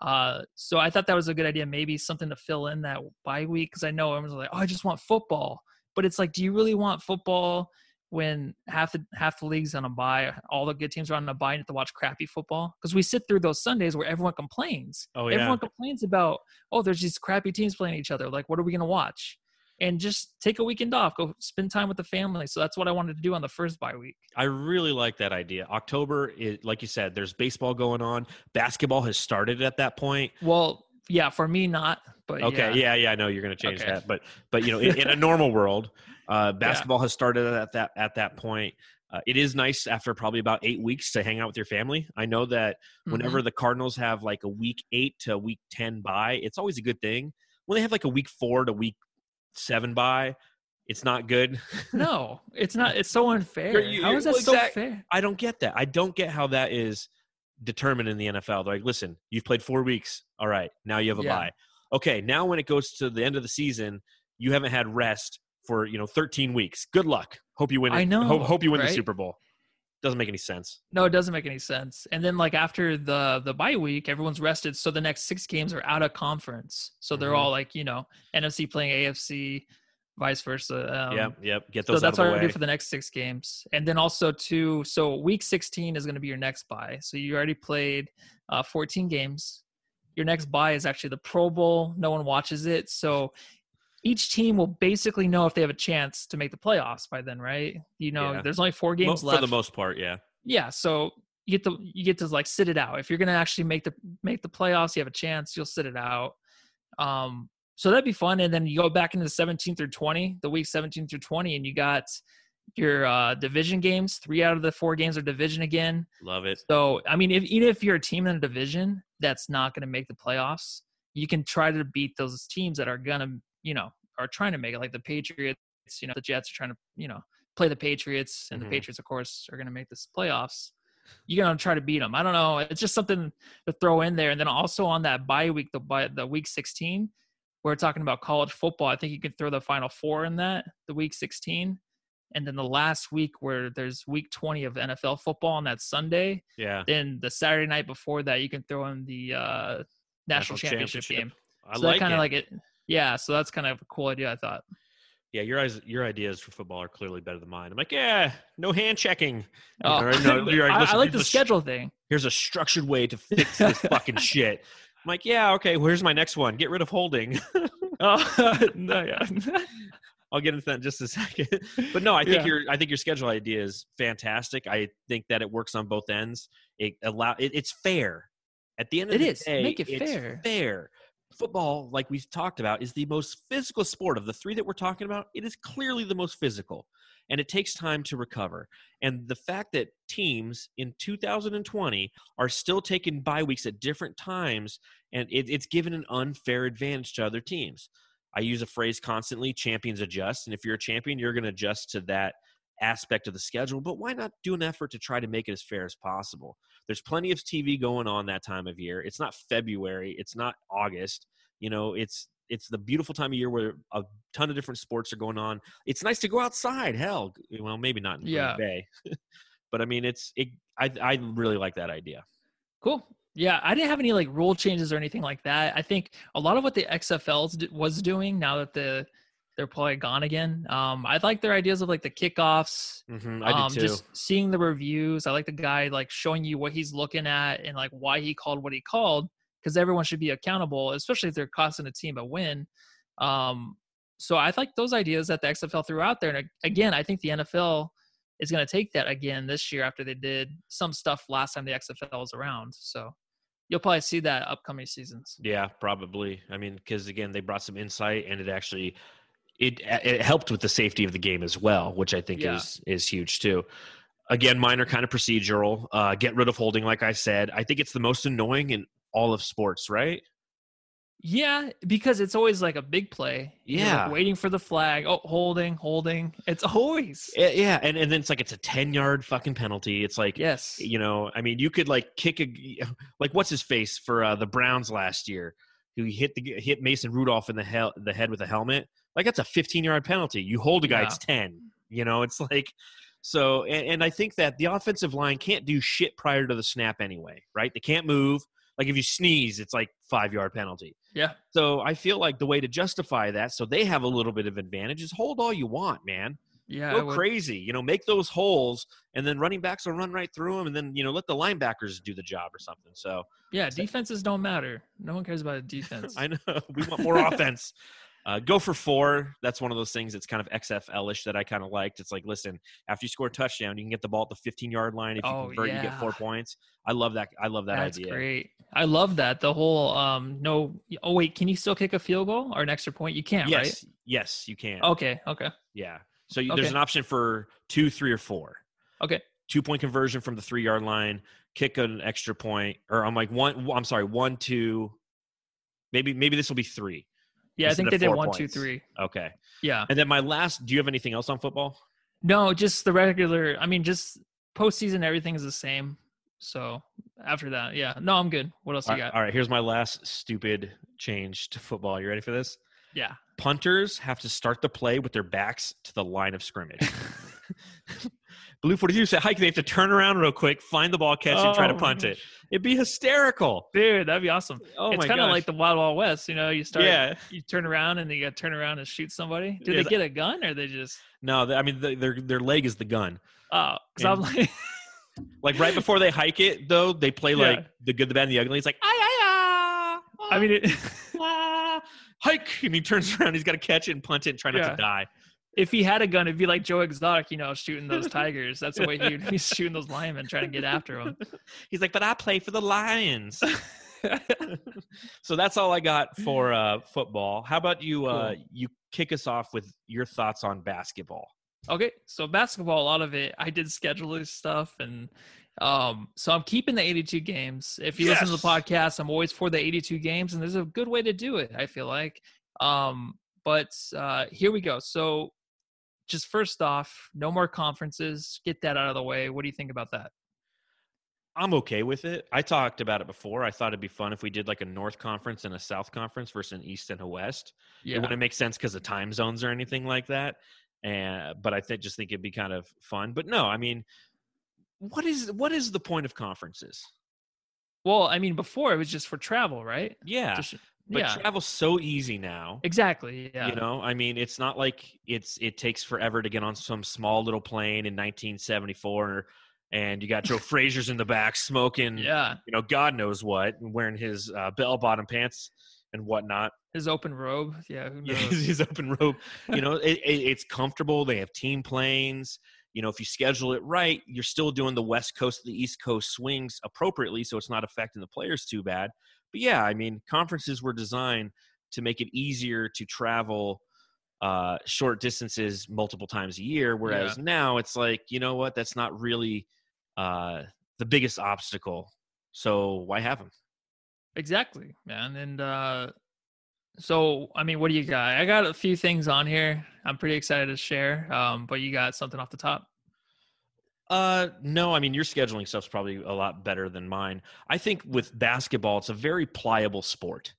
Uh, so I thought that was a good idea, maybe something to fill in that bye week because I know everyone's like, oh, I just want football, but it's like, do you really want football? When half the half the league's on a bye, all the good teams are on a bye, and you have to watch crappy football because we sit through those Sundays where everyone complains. Oh, yeah. Everyone complains about, oh, there's these crappy teams playing each other. Like, what are we gonna watch? And just take a weekend off, go spend time with the family. So that's what I wanted to do on the first bye week. I really like that idea. October is like you said, there's baseball going on. Basketball has started at that point. Well, yeah, for me not, but Okay, yeah, yeah, yeah, I know you're going to change Okay. that, but but you know, in, in a normal world, uh, basketball has started at that at that point. Uh, it is nice after probably about eight weeks to hang out with your family. I know that whenever the Cardinals have like a week eight to week ten bye, it's always a good thing. When they have like a week four to week seven bye, it's not good. no, it's not. It's so unfair. You- How is that so fair? I don't get that. I don't get how that is determined in the NFL. They're like, listen, you've played four weeks. All right, now you have a Yeah. bye. Okay, now when it goes to the end of the season, you haven't had rest for you know 13 weeks. Good luck. Hope you win. It. I know, Hope, hope you win the? Super Bowl. Doesn't make any sense. No, it doesn't make any sense. And then like after the the bye week, everyone's rested, so the next six games are out of conference. So they're Mhm. all like you know NFC playing AFC, vice versa. Um, yep, yep. Get those. So that's what the do for the next six games, and then also two. So week 16 is going to be your next bye. So you already played uh, 14 games. Your next bye is actually the Pro Bowl. No one watches it, so each team will basically know if they have a chance to make the playoffs by then, right? You know, Yeah. there's only four games for left for the most part, yeah. yeah so you get to you get to like sit it out if you're gonna actually make the make the playoffs you have a chance you'll sit it out um so that'd be fun. And then you go back into the 17 through 20 the week 17 through 20 and you got your uh division games three out of the four games are division again. Love it. so i mean if even if you're a team in a division that's not going to make the playoffs you can try to beat those teams that are gonna you know are trying to make it like the patriots you know the jets are trying to you know play the patriots and Mhm. the patriots of course are going to make this playoffs. You're going to try to beat them i don't know. It's just something to throw in there. And then also on that bye week the bye, the week 16 we're talking about college football i think you can throw the final four in that the week 16 and then the last week where there's week 20 of nfl football on that sunday Yeah. then the Saturday night before that, you can throw in the uh, national, championship, game. I so like that kind it. of like it. Yeah, so that's kind of a cool idea. I thought. yeah, your eyes, your ideas for football are clearly better than mine. I'm like, yeah, no hand checking. Oh, All right, no, you're right, I, listen, I like the a sh- schedule thing. Here's a structured way to fix this fucking shit. I'm like, yeah, okay. Well, here's my next one. Get rid of holding. Oh no, yeah. I'll get into that in just a second. But no, I think Yeah. your I think your schedule idea is fantastic. I think that it works on both ends. It allow it, it's fair. At the end of It the is. day, Make it fair. Fair. Football, like we've talked about, is the most physical sport of the three that we're talking about. It is clearly the most physical, and it takes time to recover. And the fact that teams in 2020 are still taking bye weeks at different times, and it, it's given an unfair advantage to other teams. I use a phrase constantly champions adjust. And if you're a champion, you're going to adjust to that aspect of the schedule. But why not do an effort to try to make it as fair as possible? There's plenty of TV going on that time of year. It's not February, it's not August. You know, it's it's the beautiful time of year where a ton of different sports are going on. It's nice to go outside. Hell, well, maybe not in Green Yeah. Bay, but I mean, it's it. I I really like that idea. Cool. Yeah, I didn't have any like rule changes or anything like that. I think a lot of what the XFL was doing now that the they're probably gone again. Um, I like their ideas of like the kickoffs, hmm I um, did too. just seeing the reviews. I like the guy like showing you what he's looking at and like why he called what he called because everyone should be accountable, especially if they're costing a team a win. Um, so I like those ideas that the XFL threw out there. And again, I think the NFL is going to take that again this year after they did some stuff last time the XFL was around. So you'll probably see that upcoming seasons. Yeah, probably. I mean, because again, they brought some insight, and it actually it it helped with the safety of the game as well, which I think Yeah. is is huge too. Again, mine are kind of procedural. Uh, get rid of holding, like I said. I think it's the most annoying in all of sports, right? Yeah, because it's always like a big play. You're, like, Yeah. waiting for the flag. Oh, holding, holding. It's always. Yeah, yeah, and and then it's like it's a ten yard fucking penalty. It's like Yes. you know, I mean, you could like kick a like what's his face for uh, the Browns last year, who hit the hit Mason Rudolph in the hell the head with a helmet. Like that's a 15 yard penalty. You hold a guy, Yeah. it's 10. You know, it's like so. And, and I think that the offensive line can't do shit prior to the snap anyway, right? They can't move. Like if you sneeze, it's like five yard penalty. Yeah. So I feel like the way to justify that, so they have a little bit of advantage, is hold all you want, man Yeah. Go crazy. You know, make those holes, and then running backs will run right through them, and then you know let the linebackers do the job or something. So Yeah. Defenses don't matter. No one cares about a defense. I know we want more offense. Uh, go for four. That's one of those things that's kind of XFL-ish that I kind of liked. It's like, listen, after you score a touchdown, you can get the ball at the 15-yard line. If you Oh, convert, you get four points. I love that. I love that idea. That's idea. great. I love that. The whole um no oh wait, can you still kick a field goal or an extra point? You can't, Yes, yes, you can. Okay, okay. Yeah. So you, there's an option for two, three, or four. Okay. Two point conversion from the three yard line, kick an extra point, or I'm like one. I'm sorry, one, two. Maybe maybe this will be three. Yeah, I think they did one, two, points. three. Okay. Yeah. And then my last. Do you have anything else on football? No, just the regular I mean just postseason everything is the same. So after that, yeah. No, I'm good. What else All you got? all right. Here's my last stupid change to football. You ready for this? Yeah. Punters have to start the play with their backs to the line of scrimmage. Blue 42 said, Hike, they have to turn around real quick, find the ball, catch it, and try to Oh punt it. It'd be hysterical. Dude, that'd be awesome. Oh it's kind of like the Wild Wild West. You know, you start, Yeah. you turn around and you got to turn around and shoot somebody. Do Yeah, they get a gun or they just? No, I mean, the, their, their leg is the gun. Oh, because I'm like, Like right before they hike it, though, they play Yeah. like the good, the bad, and the ugly. It's like, ay, ay, ah, I mean, it, ah, hike. And he turns around, he's got to catch it and punt it and try not Yeah. to die. If he had a gun, it'd be like Joe Exotic, you know, shooting those tigers. That's the way he'd be shooting those linemen, trying to get after them. He's like, but I play for the Lions. so that's all I got for uh, football. How about you? Uh, you kick us off with your thoughts on basketball. Okay, so basketball, a lot of it, I did schedule stuff, and um, so I'm keeping the 82 games. If you listen to the podcast, I'm always for the 82 games, and there's a good way to do it. I feel like, um, but uh, here we go. So, just first off, no more conferences. Get that out of the way. What do you think about that? I'm okay with it. I talked about it before. I thought it'd be fun if we did like a North Conference and a South Conference versus an East and a West. Yeah. It wouldn't make sense because of time zones or anything like that. And but I think just think it'd be kind of fun. But no, I mean, what is what is the point of conferences? Well, I mean, before it was just for travel, right? Yeah. Just- but yeah. travel's so easy now. exactly. Yeah. You know, I mean, it's not like it's it takes forever to get on some small little plane in 1974, and you got Joe Frazier's in the back smoking, yeah. you know, God knows what, wearing his uh, bell bottom pants and whatnot. His open robe. Yeah. Who Yeah, knows? his, open robe. You know, it, it, it's comfortable. They have team planes. You know, if you schedule it right, you're still doing the West Coast to the East Coast swings appropriately, so it's not affecting the players too bad. But yeah, I mean, conferences were designed to make it easier to travel uh, short distances multiple times a year, whereas now it's like, you know what, that's not really uh, the biggest obstacle. So why have them? Exactly, man. And uh so I mean, what do you got? I got a few things on here. I'm pretty excited to share. Um, but you got something off the top. Uh, no, I mean your scheduling stuff's probably a lot better than mine. I think with basketball, it's a very pliable sport.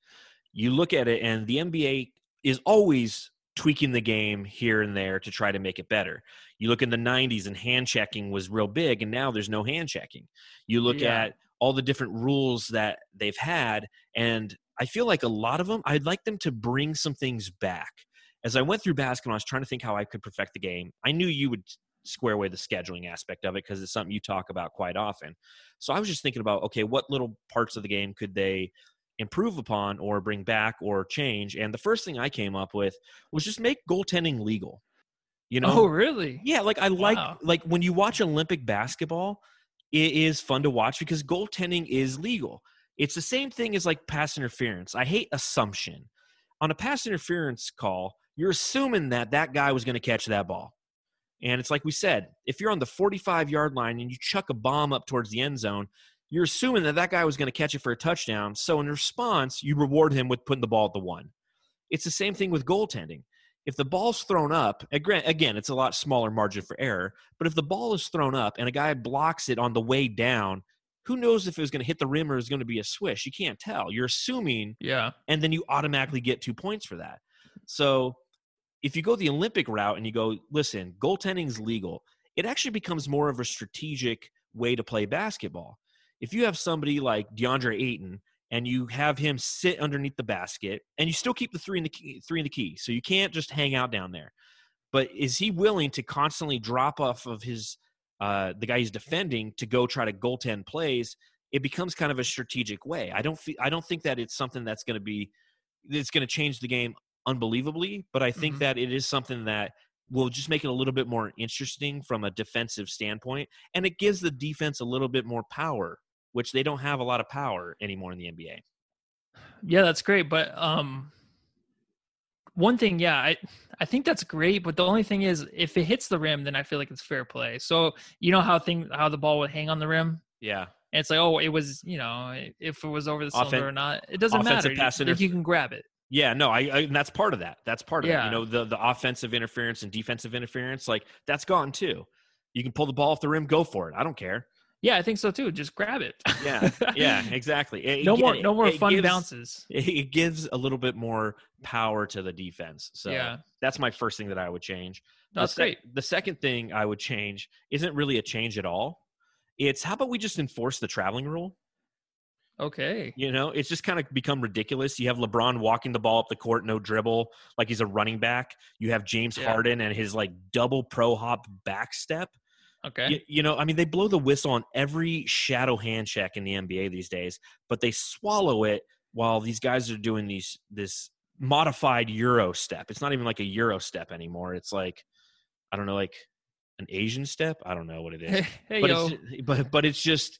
You look at it, and the NBA is always tweaking the game here and there to try to make it better. You look in the 90s, and hand checking was real big, and now there's no hand checking. You look Yeah. at all the different rules that they've had, and I feel like a lot of them, I'd like them to bring some things back. As I went through basketball, I was trying to think how I could perfect the game. I knew you would square away the scheduling aspect of it because it's something you talk about quite often. So I was just thinking about okay, what little parts of the game could they improve upon or bring back or change? And the first thing I came up with was just make goaltending legal. You oh, know, oh, really? yeah, like I like Wow. like when you watch Olympic basketball, it is fun to watch because goaltending is legal. It's the same thing as like pass interference. I hate assumption. On a pass interference call, you're assuming that that guy was going to catch that ball. And it's like we said, if you're on the 45 yard line and you chuck a bomb up towards the end zone, you're assuming that that guy was going to catch it for a touchdown. So in response, you reward him with putting the ball at the one. It's the same thing with goaltending. If the ball's thrown up, again, it's a lot smaller margin for error. But if the ball is thrown up and a guy blocks it on the way down, who knows if it was going to hit the rim or is going to be a swish? You can't tell. You're assuming Yeah. and then you automatically get two points for that. So if you go the Olympic route and you go, listen, goaltending's legal, it actually becomes more of a strategic way to play basketball. If you have somebody like DeAndre Ayton and you have him sit underneath the basket and you still keep the three in the key, three in the key, so you can't just hang out down there. But is he willing to constantly drop off of his uh, the guy he's defending to go try to goaltend plays? It becomes kind of a strategic way. I don't feel, I don't think that it's something that's going to be it's going to change the game unbelievably, but I think Mhm. that it is something that will just make it a little bit more interesting from a defensive standpoint, and it gives the defense a little bit more power, which they don't have a lot of power anymore in the NBA. Yeah, that's great. But um one thing, yeah, I I think that's great, but the only thing is if it hits the rim, then I feel like it's fair play. So you know how thing how the ball would hang on the rim? Yeah, And it's like, oh, it was, you know, if it was over the Offen- cylinder or not, it doesn't matter. You, if you can grab it. Yeah, no, I, I and that's part of that. That's part of it. You know, the the offensive interference and defensive interference, like that's gone too. You can pull the ball off the rim, go for it. I don't care. Yeah, I think so too. Just grab it. Yeah, yeah, exactly. It- no it- more, no more fun gives- bounces. It gives a little bit more power to the defense. So Yeah. that's my first thing that I would change. The That's sec- great. The second thing I would change isn't really a change at all. It's how about we just enforce the traveling rule? Okay. You know, it's just kind of become ridiculous. You have LeBron walking the ball up the court, no dribble, like he's a running back. You have James Yeah. Harden and his like double pro hop back step. Okay. You, you know, I mean, they blow the whistle on every shadow hand check in the NBA these days, but they swallow it while these guys are doing these this modified Euro step. It's not even like a Euro step anymore. It's like I don't know, like an Asian step. I don't know what it is, Hey, but yo. it's but but it's just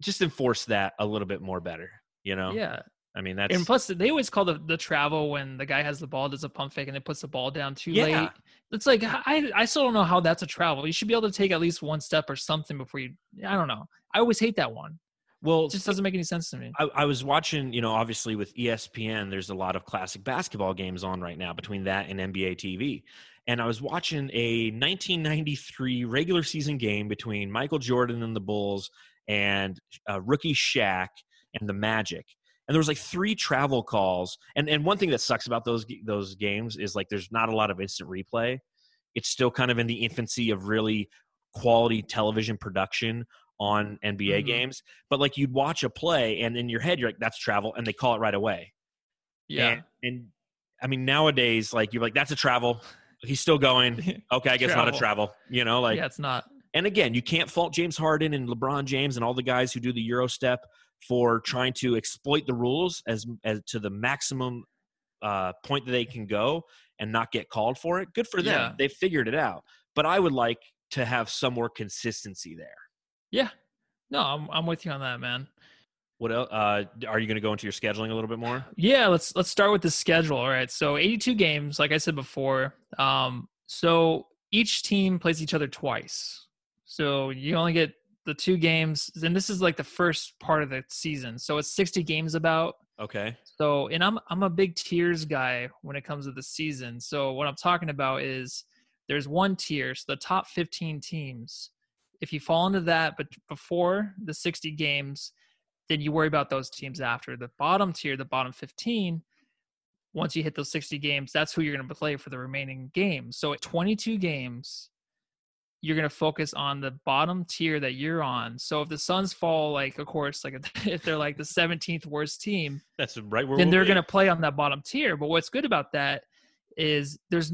just enforce that a little bit more better. You know, Yeah. I mean that's And plus, they always call the, the travel when the guy has the ball, does a pump fake, and then puts the ball down too Yeah. late. It's like I I still don't know how that's a travel. You should be able to take at least one step or something before you. I don't know. I always hate that one. well It just doesn't make any sense to me. I, I was watching, you know, obviously with ESPN, there's a lot of classic basketball games on right now between that and NBA TV. And I was watching a 1993 regular season game between Michael Jordan and the Bulls and uh, rookie Shaq and the Magic. And there was like three travel calls. And and one thing that sucks about those those games is like there's not a lot of instant replay. It's still kind of in the infancy of really quality television production on NBA Mhm. games, but like you'd watch a play and in your head you're like, that's travel, and they call it right away. Yeah. And, and I mean, nowadays, like you're like, that's a travel. He's still going. Okay, I guess not a Travel. travel. You know, like yeah, it's not. And again, you can't fault James Harden and LeBron James and all the guys who do the Euro step for trying to exploit the rules as, as to the maximum uh, point that they can go and not get called for it. Good for them. Yeah. They figured it out. But I would like to have some more consistency there. Yeah. No, I'm I'm with you on that, man. What else? Uh, are you going to go into your scheduling a little bit more? Yeah, let's let's start with the schedule. All right. So 82 games, like I said before. Um, so each team plays each other twice. So you only get the two games, and this is like the first part of the season. So it's 60 games about. Okay. So, and I'm I'm a big tiers guy when it comes to the season. So what I'm talking about is there's one tier, so the top 15 teams. If you fall into that, but before the 60 games, then you worry about those teams after. The bottom tier, the bottom 15, once you hit those 60 games, that's who you're going to play for the remaining games. So at 22 games, you're going to focus on the bottom tier that you're on. So if the Suns fall, like, of course, like if they're like the 17th worst team, That's right where then we'll they're going to play on that bottom tier. But what's good about that is there's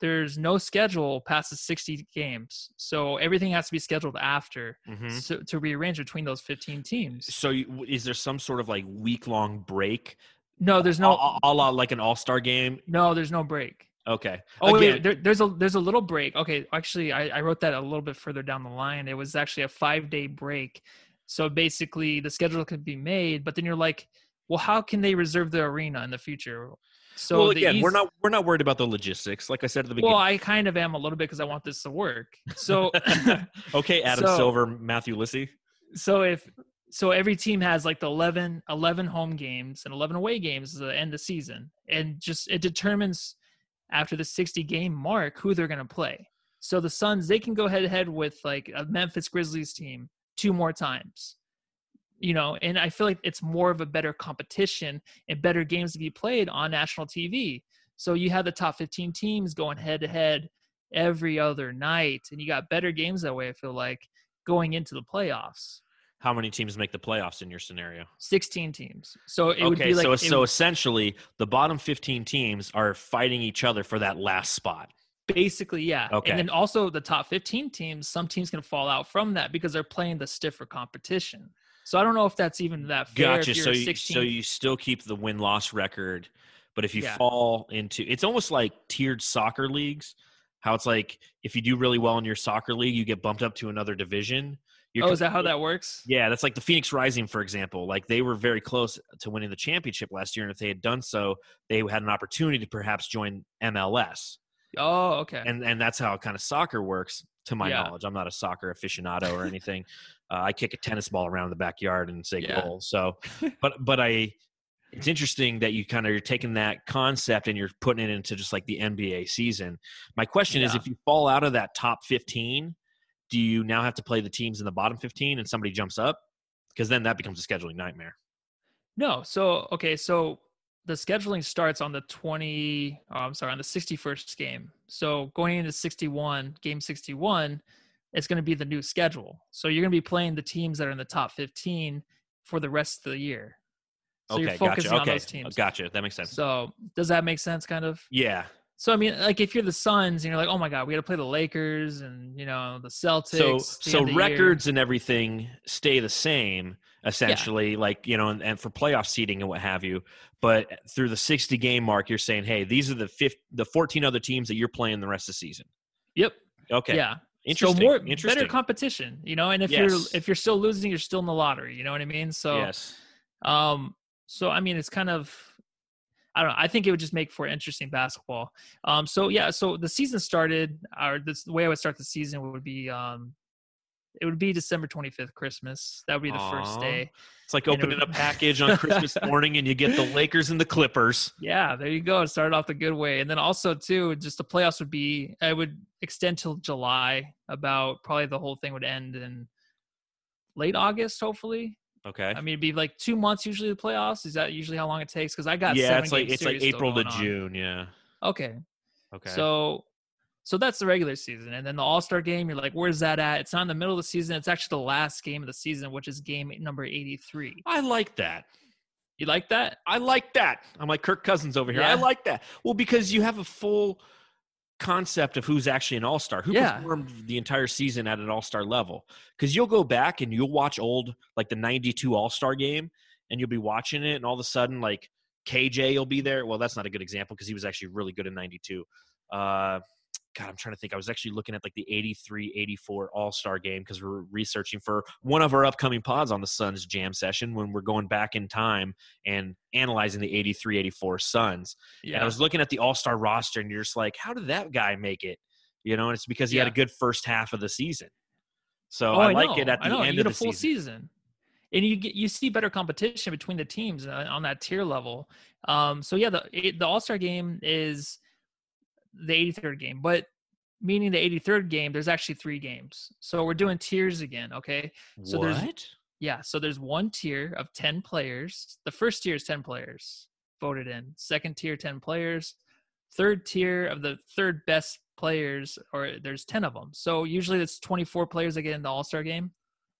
there's no schedule past the 60 games, so everything has to be scheduled after Mhm. so, to rearrange between those 15 teams. So, you, is there some sort of like week long break? No, there's no a, a la like an all star game? no, there's no break. Okay. Oh Again, wait, there, there's a there's a little break. Okay, actually, I, I wrote that a little bit further down the line. It was actually a five day break. So basically, the schedule could be made, but then you're like, well, how can they reserve the arena in the future? So well, again, we're not we're not worried about the logistics. Like I said at the beginning. Well, I kind of am a little bit because I want this to work. So, okay, Adam so- Silver, Matthew Lissy. so if so, every team has like the 11, 11 home games and eleven away games at the end of the season, and just it determines after the sixty game mark who they're going to play. So the Suns they can go head to head with like a Memphis Grizzlies team two more times. You know, and I feel like it's more of a better competition and better games to be played on national TV. So you have the top 15 teams going head to head every other night, and you got better games that way. I feel like going into the playoffs. How many teams make the playoffs in your scenario? 16 teams. So it would be like so so essentially, the bottom fifteen teams are fighting each other for that last spot. basically, yeah. Okay. And then also the top 15 teams, some teams can fall out from that because they're playing the stiffer competition. So I don't know if that's even that fair. Gotcha. If you're So you, 16 so you still keep the win loss record, but if you Yeah. fall into, it's almost like tiered soccer leagues. How it's like if you do really well in your soccer league, you get bumped up to another division. You're oh, is that how that works? Yeah, that's like the Phoenix Rising, for example. Like they were very close to winning the championship last year, and if they had done so, they had an opportunity to perhaps join MLS. Oh, okay. And and that's how kind of soccer works, to my Yeah. knowledge. I'm not a soccer aficionado or anything. uh, I kick a tennis ball around the backyard and say Yeah. goal. So, but but I, it's interesting that you kind of you're taking that concept and you're putting it into just like the NBA season. My question is, if you fall out of that top 15, do you now have to play the teams in the bottom 15 and somebody jumps up? Because then that becomes a scheduling nightmare. No, so okay, so the scheduling starts on the 20 oh, I'm sorry, on the 61st game. So going into 61, game 61, it's going to be the new schedule. So you're going to be playing the teams that are in the top 15 for the rest of the year. So okay, you're focusing gotcha. on Okay, those teams. gotcha. That makes sense. So does that make sense kind of? yeah. So I mean like if you're the Suns and you're like, "Oh my god, we got to play the Lakers and, you know, the Celtics." So the so the year." records and everything stay the same essentially, like you know, and, and for playoff seeding and what have you. But through the 60 game mark, you're saying, hey, these are the fifth, the 14 other teams that you're playing the rest of the season. Yep. Okay. Yeah. Interesting. So more Interesting. better competition, you know, and if Yes. you're if you're still losing, you're still in the lottery, you know what I mean? So yes. um so I mean it's kind of I don't know. I think it would just make for interesting basketball. Um so yeah, so the season started or this the way I would start the season would be um it would be December 25th, Christmas. That would be the first day. It's like And it opening a package on Christmas morning and you get the Lakers and the Clippers. Yeah, there you go. It started off the good way. And then also too, just the playoffs would be I would extend till July. About probably the whole thing would end in late August, hopefully. Okay. I mean, it'd be like two months usually the playoffs. Is that usually how long it takes? Because I got yeah, it's like it's like April to going on. June. Yeah. Okay, Okay. so So that's the regular season. And then the All Star game, you're like, where's that at? It's not in the middle of the season. It's actually the last game of the season, which is game number 83. I like that. You like that? I like that. I'm like Kirk Cousins over here. I like that. Well, because you have a full concept of who's actually an all-star who Yeah. performed the entire season at an all-star level. Because you'll go back and you'll watch old like the 92 all-star game and you'll be watching it and all of a sudden like kj will be there. Well that's not a good example because he was actually really good in 92 uh God, I'm trying to think. I was actually looking at like the 83 84 All Star game because we're researching for one of our upcoming pods on the Suns jam session when we're going back in time and analyzing the 83 84 Suns. And I was looking at the All Star roster, and you're just like, how did that guy make it? You know, and it's because he had a good first half of the season. So Oh, I, I like it at the end of the full season. season. And you get you see better competition between the teams uh, on that tier level. Um, so yeah, the the All Star game is the 83rd game, but meaning the 83rd game, there's actually three games. So we're doing tiers again. Okay, So what? there's- yeah. So there's one tier of 10 players. The first tier is 10 players voted in. Second tier, 10 players. Third tier of the third best players, or there's 10 of them. So usually it's 24 players that get in the All Star game.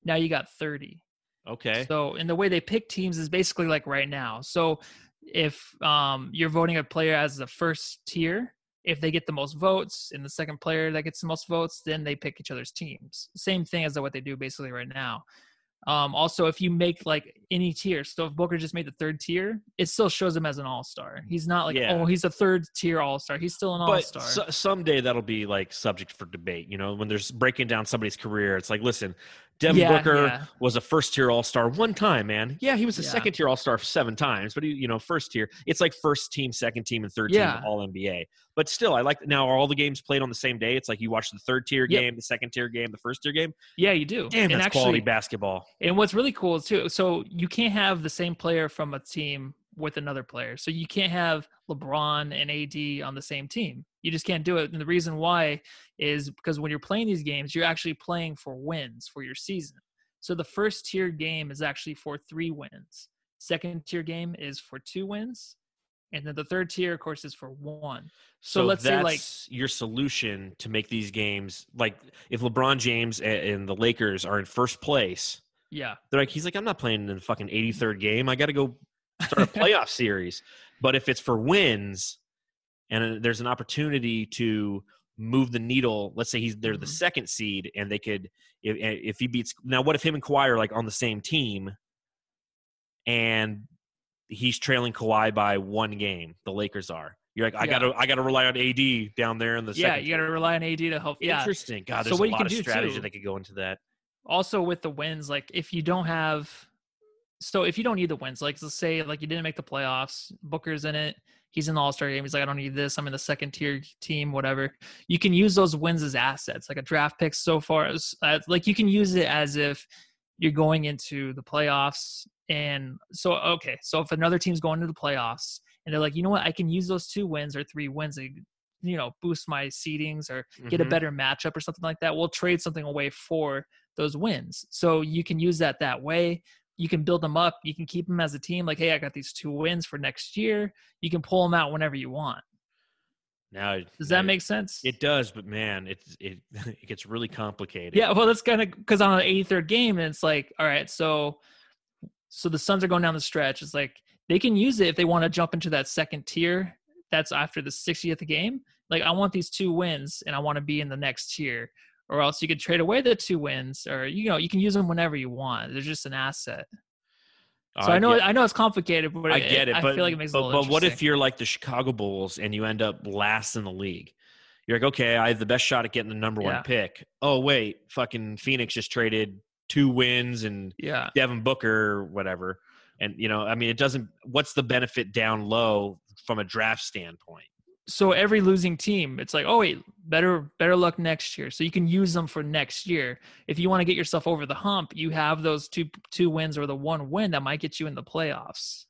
Now you got 30. okay. So, and the way they pick teams is basically like right now. So, if um, you're voting a player as the first tier, if they get the most votes, and the second player that gets the most votes, then they pick each other's teams. Same thing as what they do basically right now. Um, also, if you make like any tier, so if Booker just made the third tier, it still shows him as an all star. He's not like, Yeah. oh, he's a third tier all star. He's still an all but star. so, someday that'll be like subject for debate. You know, when there's breaking down somebody's career, it's like, listen, Devin Yeah, Booker yeah. was a first tier All Star one time, man. Yeah, he was a Yeah. second tier All Star seven times, but he, you know, first tier, it's like first team, second team, and third team All NBA. But still, I like now. Are all the games played on the same day? It's like you watch the third tier Yep. game, the second tier game, the first tier game. yeah, you do. Damn, and that's actually, quality basketball. And what's really cool is too, so you can't have the same player from a team with another player. So you can't have LeBron and AD on the same team. You just can't do it. And the reason why is because when you're playing these games, you're actually playing for wins for your season. So the first tier game is actually for three wins. Second tier game is for two wins. And then the third tier, of course, is for one. So, So let's say, like- your solution to make these games like if LeBron James and the Lakers are in first place, Yeah. they're like he's like I'm not playing in the fucking 83rd game. I got to go start a playoff series. But if it's for wins and uh, there's an opportunity to move the needle, let's say he's they're the Mhm. second seed and they could if if he beats now what if him and Kawhi are like on the same team and he's trailing Kawhi by one game, the Lakers are. You're like I Yeah. got to I got to rely on AD down there in the Yeah. second You got to rely on AD to help. Yeah. Interesting. God, So there's what a you lot can of do, strategy too- that could go into that. also with the wins like if you don't have so if you don't need the wins like let's say like you didn't make the playoffs booker's in it he's in the all-star game he's like i don't need this i'm in the second tier team whatever you can use those wins as assets like a draft pick so far as uh, like you can use it as if you're going into the playoffs and so okay so if another team's going to the playoffs and they're like you know what i can use those two wins or three wins to you know boost my seedings or get a Mhm. better matchup or something like that, we'll trade something away for those wins. So you can use that that way. You can build them up. You can keep them as a team. Like, hey, I got these two wins for next year. You can pull them out whenever you want. Now, Does now that make sense? It does, but man, it it it gets really complicated. yeah. Well, that's kind of because on the 83rd game, and it's like, all right, so so the Suns are going down the stretch. It's like they can use it if they want to jump into that second tier. That's after the 60th game. Like, I want these two wins, and I want to be in the next tier. Or else you could trade away the two wins, or you know, you can use them whenever you want. They're just an asset. So I, know, get, I know it's complicated, but I get it, I but feel like it makes it but, little but what if you're like the Chicago Bulls and you end up last in the league? You're like, okay, I have the best shot at getting the number one pick. Oh wait, fucking Phoenix just traded two wins and Yeah, Devin Booker, or whatever. And you know, I mean, it doesn't. What's the benefit down low from a draft standpoint? So every losing team it's like oh wait better better luck next year. So you can use them for next year. If you want to get yourself over the hump you have those two two wins or the one win that might get you in the playoffs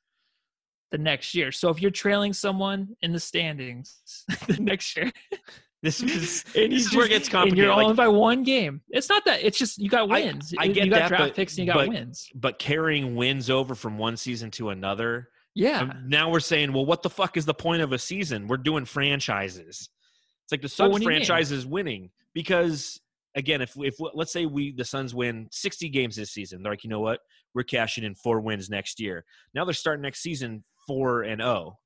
the next year. So if you're trailing someone in the standings the next year This is and this is where it just- gets complicated. you're Like, only by one game it's not that it's just you got wins. I You- get you got that, draft but- picks and you got but- wins. but carrying wins over from one season to another yeah Um, now we're saying, well, what the fuck is the point of a season? We're doing franchises. It's like the Suns winning franchise is winning because again, if if let's say we the Suns win 60 games this season, they're like, you know what, we're cashing in four wins next year. Now they're starting next season four and zero.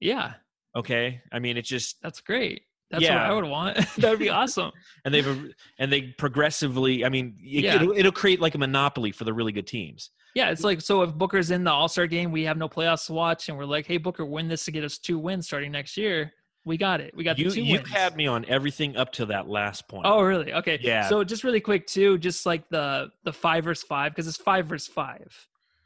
Yeah, Okay, I mean it's just that's great. That's Yeah. what I would want. that would be awesome. and they've and they progressively. I mean, it, Yeah. it'll create like a monopoly for the really good teams. Yeah, it's like so if Booker's in the All Star game, we have no playoffs to watch, and we're like, hey Booker, win this to get us two wins starting next year. We got it. We got You the two you wins. had me on everything up to that last point. Oh, really? Okay. Yeah. So just really quick too, just like the the five versus five, because it's five versus five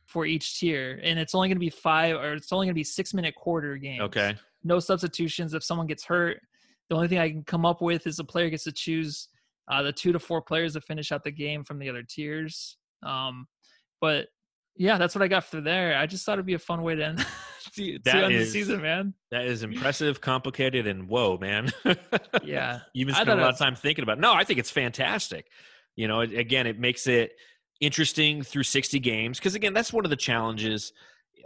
for each tier, and it's only going to be five, or it's only going to be six minute quarter games. okay. No substitutions. If someone gets hurt, the only thing I can come up with is the player gets to choose uh, the two to four players to finish out the game from the other tiers. Um, but yeah, that's what I got for there. I just thought it'd be a fun way to end, to, to end is- the season, man. That is impressive, complicated, and whoa, man. Yeah. You've been spending a lot of time thinking about. It. No, I think it's fantastic. You know, it, again, it makes it interesting through 60 games because again, that's one of the challenges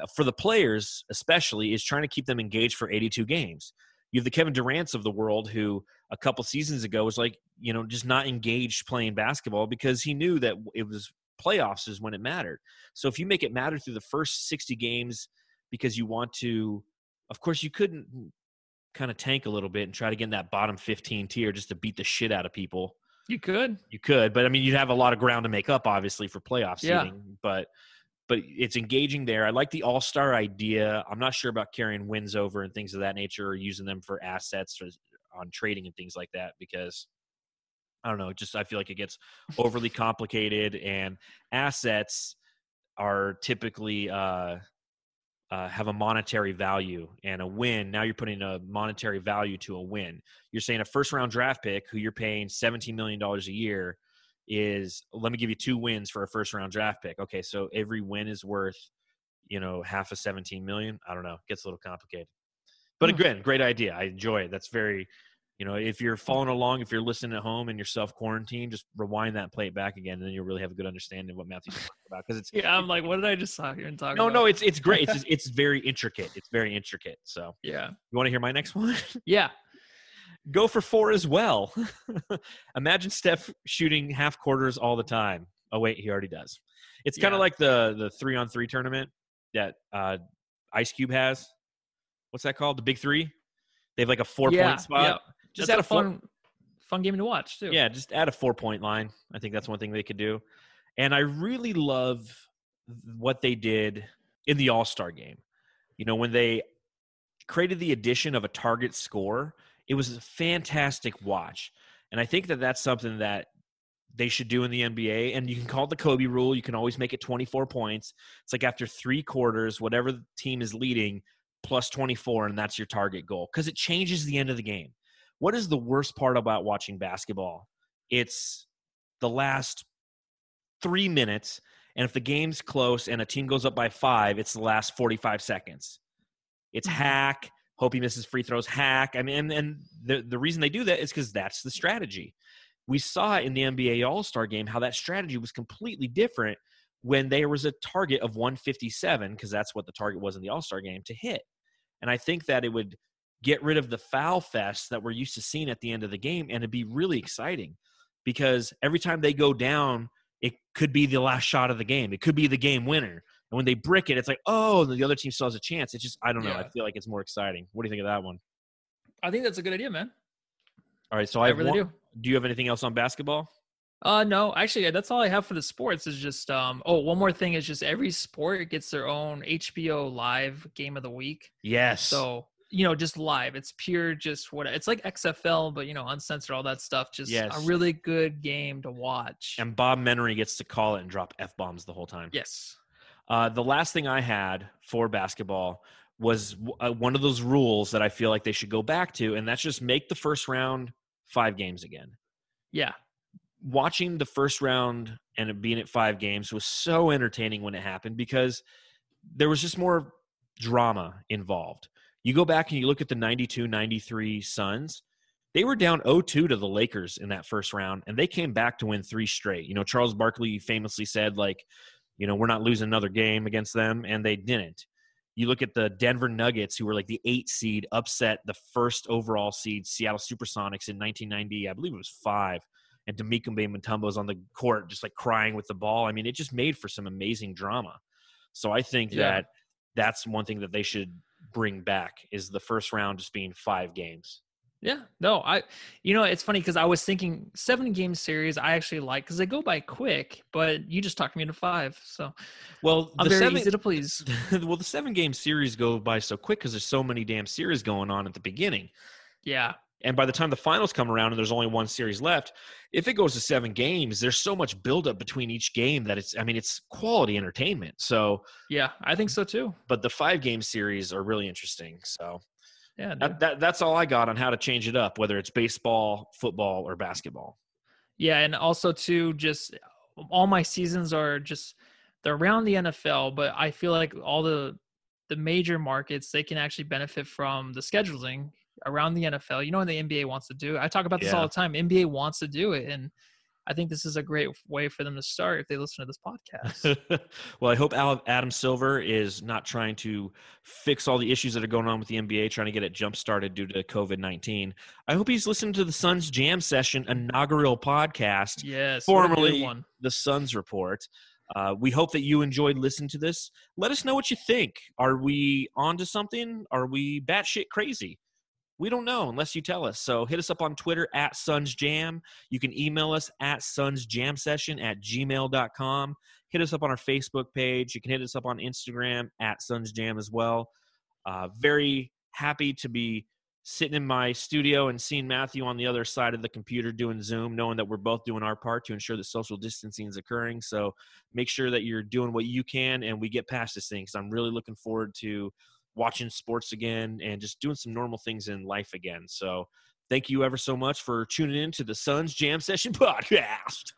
uh, for the players, especially, is trying to keep them engaged for 82 games. You have the Kevin Durant's of the world who a couple seasons ago was like, you know, just not engaged playing basketball because he knew that it was playoffs is when it mattered. So if you make it matter through the first 60 games because you want to, of course, you couldn't kind of tank a little bit and try to get in that bottom 15 tier just to beat the shit out of people. You could. You could, but I mean, you'd have a lot of ground to make up, obviously, for playoff Yeah. But but it's engaging there. I like the All Star idea. I'm not sure about carrying wins over and things of that nature, or using them for assets on trading and things like that, because I don't know. Just I feel like it gets overly complicated, and assets are typically uh, uh, have a monetary value, and a win. Now you're putting a monetary value to a win. You're saying a first round draft pick who you're paying 17 million dollars a year is let me give you two wins for a first round draft pick. Okay, so every win is worth, you know, half of 17 million. I don't know. Gets a little complicated. But Hmm. again, great idea. I enjoy it. That's very, you know, if you're following along, if you're listening at home and you're self quarantined, just rewind that plate back again, and then you'll really have a good understanding of what Matthew's talking about. Because it's Yeah, I'm like, what did I just talk here and talk no, about? no, it's it's great. It's it's very intricate. It's very intricate. So Yeah. you want to hear my next one? Yeah. Go for four as well. Imagine Steph shooting half quarters all the time. Oh wait, he already does. It's kind of Yeah. like the the three on three tournament that uh, Ice Cube has. What's that called? The Big Three. They have like a four yeah. point spot. Yeah. Just add a a four, fun, fun game to watch too. yeah, just add a four point line. I think that's one thing they could do. And I really love what they did in the All Star game. You know, when they created the addition of a target score, it was a fantastic watch. And I think that that's something that they should do in the NBA. And you can call it the Kobe rule. You can always make it 24 points. It's like after three quarters, whatever the team is leading, plus 24, and that's your target goal because it changes the end of the game. What is the worst part about watching basketball? It's the last three minutes. And if the game's close and a team goes up by five, it's the last 45 seconds. It's Mhm. hack. Hope he misses free throws. Hack. I mean, and, and the, the reason they do that is because that's the strategy. We saw in the NBA All Star game how that strategy was completely different when there was a target of 157, because that's what the target was in the All Star game to hit. And I think that it would get rid of the foul fest that we're used to seeing at the end of the game and it'd be really exciting because every time they go down, it could be the last shot of the game. It could be the game winner. And when they brick it, it's like, oh, the other team still has a chance. It's just, I don't know. I feel like it's more exciting. What do you think of that one? I think that's a good idea, man. All right. So I I, really one- do. do you have anything else on basketball? Uh no, actually that's all I have for the sports is just um oh one more thing is just every sport gets their own HBO live game of the week. Yes. So, you know, just live. It's pure just what it's like XFL, but you know, uncensored, all that stuff. Just Yes. a really good game to watch. and Bob Menery gets to call it and drop f bombs the whole time. yes. Uh, the last thing I had for basketball was w- uh, one of those rules that I feel like they should go back to, and that's just make the first round five games again. Yeah. Watching the first round and it being at five games was so entertaining when it happened because there was just more drama involved. You go back and you look at the 92 93 Suns, they were down 0 2 to the Lakers in that first round, and they came back to win three straight. You know, Charles Barkley famously said, like, you know, we're not losing another game against them, and they didn't. You look at the Denver Nuggets, who were like the eight seed, upset the first overall seed Seattle SuperSonics in 1990. I believe it was five. And Dikembe Mutombo's on the court, just like crying with the ball. I mean, it just made for some amazing drama. So I think Yeah. that that's one thing that they should bring back is the first round just being five games. Yeah, no, I, you know, it's funny because I was thinking seven game series I actually like because they go by quick, but you just talked me into five, so Well, I'm the very seven, easy to please. well, the seven game series go by so quick because there's so many damn series going on at the beginning. Yeah, And by the time the finals come around and there's only one series left, if it goes to seven games, there's so much buildup between each game that it's, I mean, it's quality entertainment. So, yeah, I think so too. but the five game series are really interesting. So Yeah, that, that, that's all I got on how to change it up, whether it's baseball, football, or basketball. yeah, and also too, just all my seasons are just they're around the NFL, but I feel like all the the major markets they can actually benefit from the scheduling around the NFL. You know what the NBA wants to do? I talk about this all the time. NBA wants to do it, and I think this is a great way for them to start if they listen to this podcast. well, I hope Adam Silver is not trying to fix all the issues that are going on with the NBA, trying to get it jump started due to COVID 19. I hope he's listening to the Suns Jam Session inaugural podcast, yes, what a good Formerly- one. the Suns Report. Uh, we hope that you enjoyed listening to this. Let us know what you think. Are we onto something? Are we batshit crazy? We don't know unless you tell us. So hit us up on Twitter at Suns Jam. You can email us at sunsjamsession at gmail.com. Hit us up on our Facebook page. You can hit us up on Instagram at Suns Jam as well. Uh, very happy to be sitting in my studio and seeing Matthew on the other side of the computer doing Zoom, knowing that we're both doing our part to ensure that social distancing is occurring. So make sure that you're doing what you can and we get past this thing because I'm really looking forward to watching sports again and just doing some normal things in life again. So thank you ever so much for tuning in to the Suns Jam Session podcast.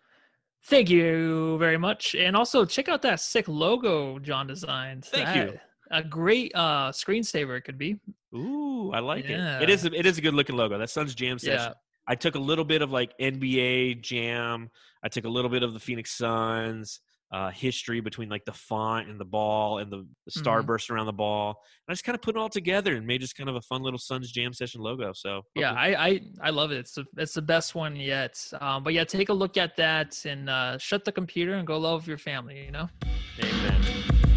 Thank you very much. And also check out that sick logo John designed. Thank That- you. A great uh screensaver it could be. Ooh, I like it. It is a, it is a good looking logo. That Suns Jam Session. Yeah. I took a little bit of like NBA Jam. I took a little bit of the Phoenix Suns uh, history between like the font and the ball and the, the Mhm. starburst around the ball. And I just kind of put it all together and made just kind of a fun little Suns Jam Session logo. So Yeah, I, I I love it. It's the, it's the best one yet. Um, but yeah, take a look at that and uh, shut the computer and go love your family. You know. amen.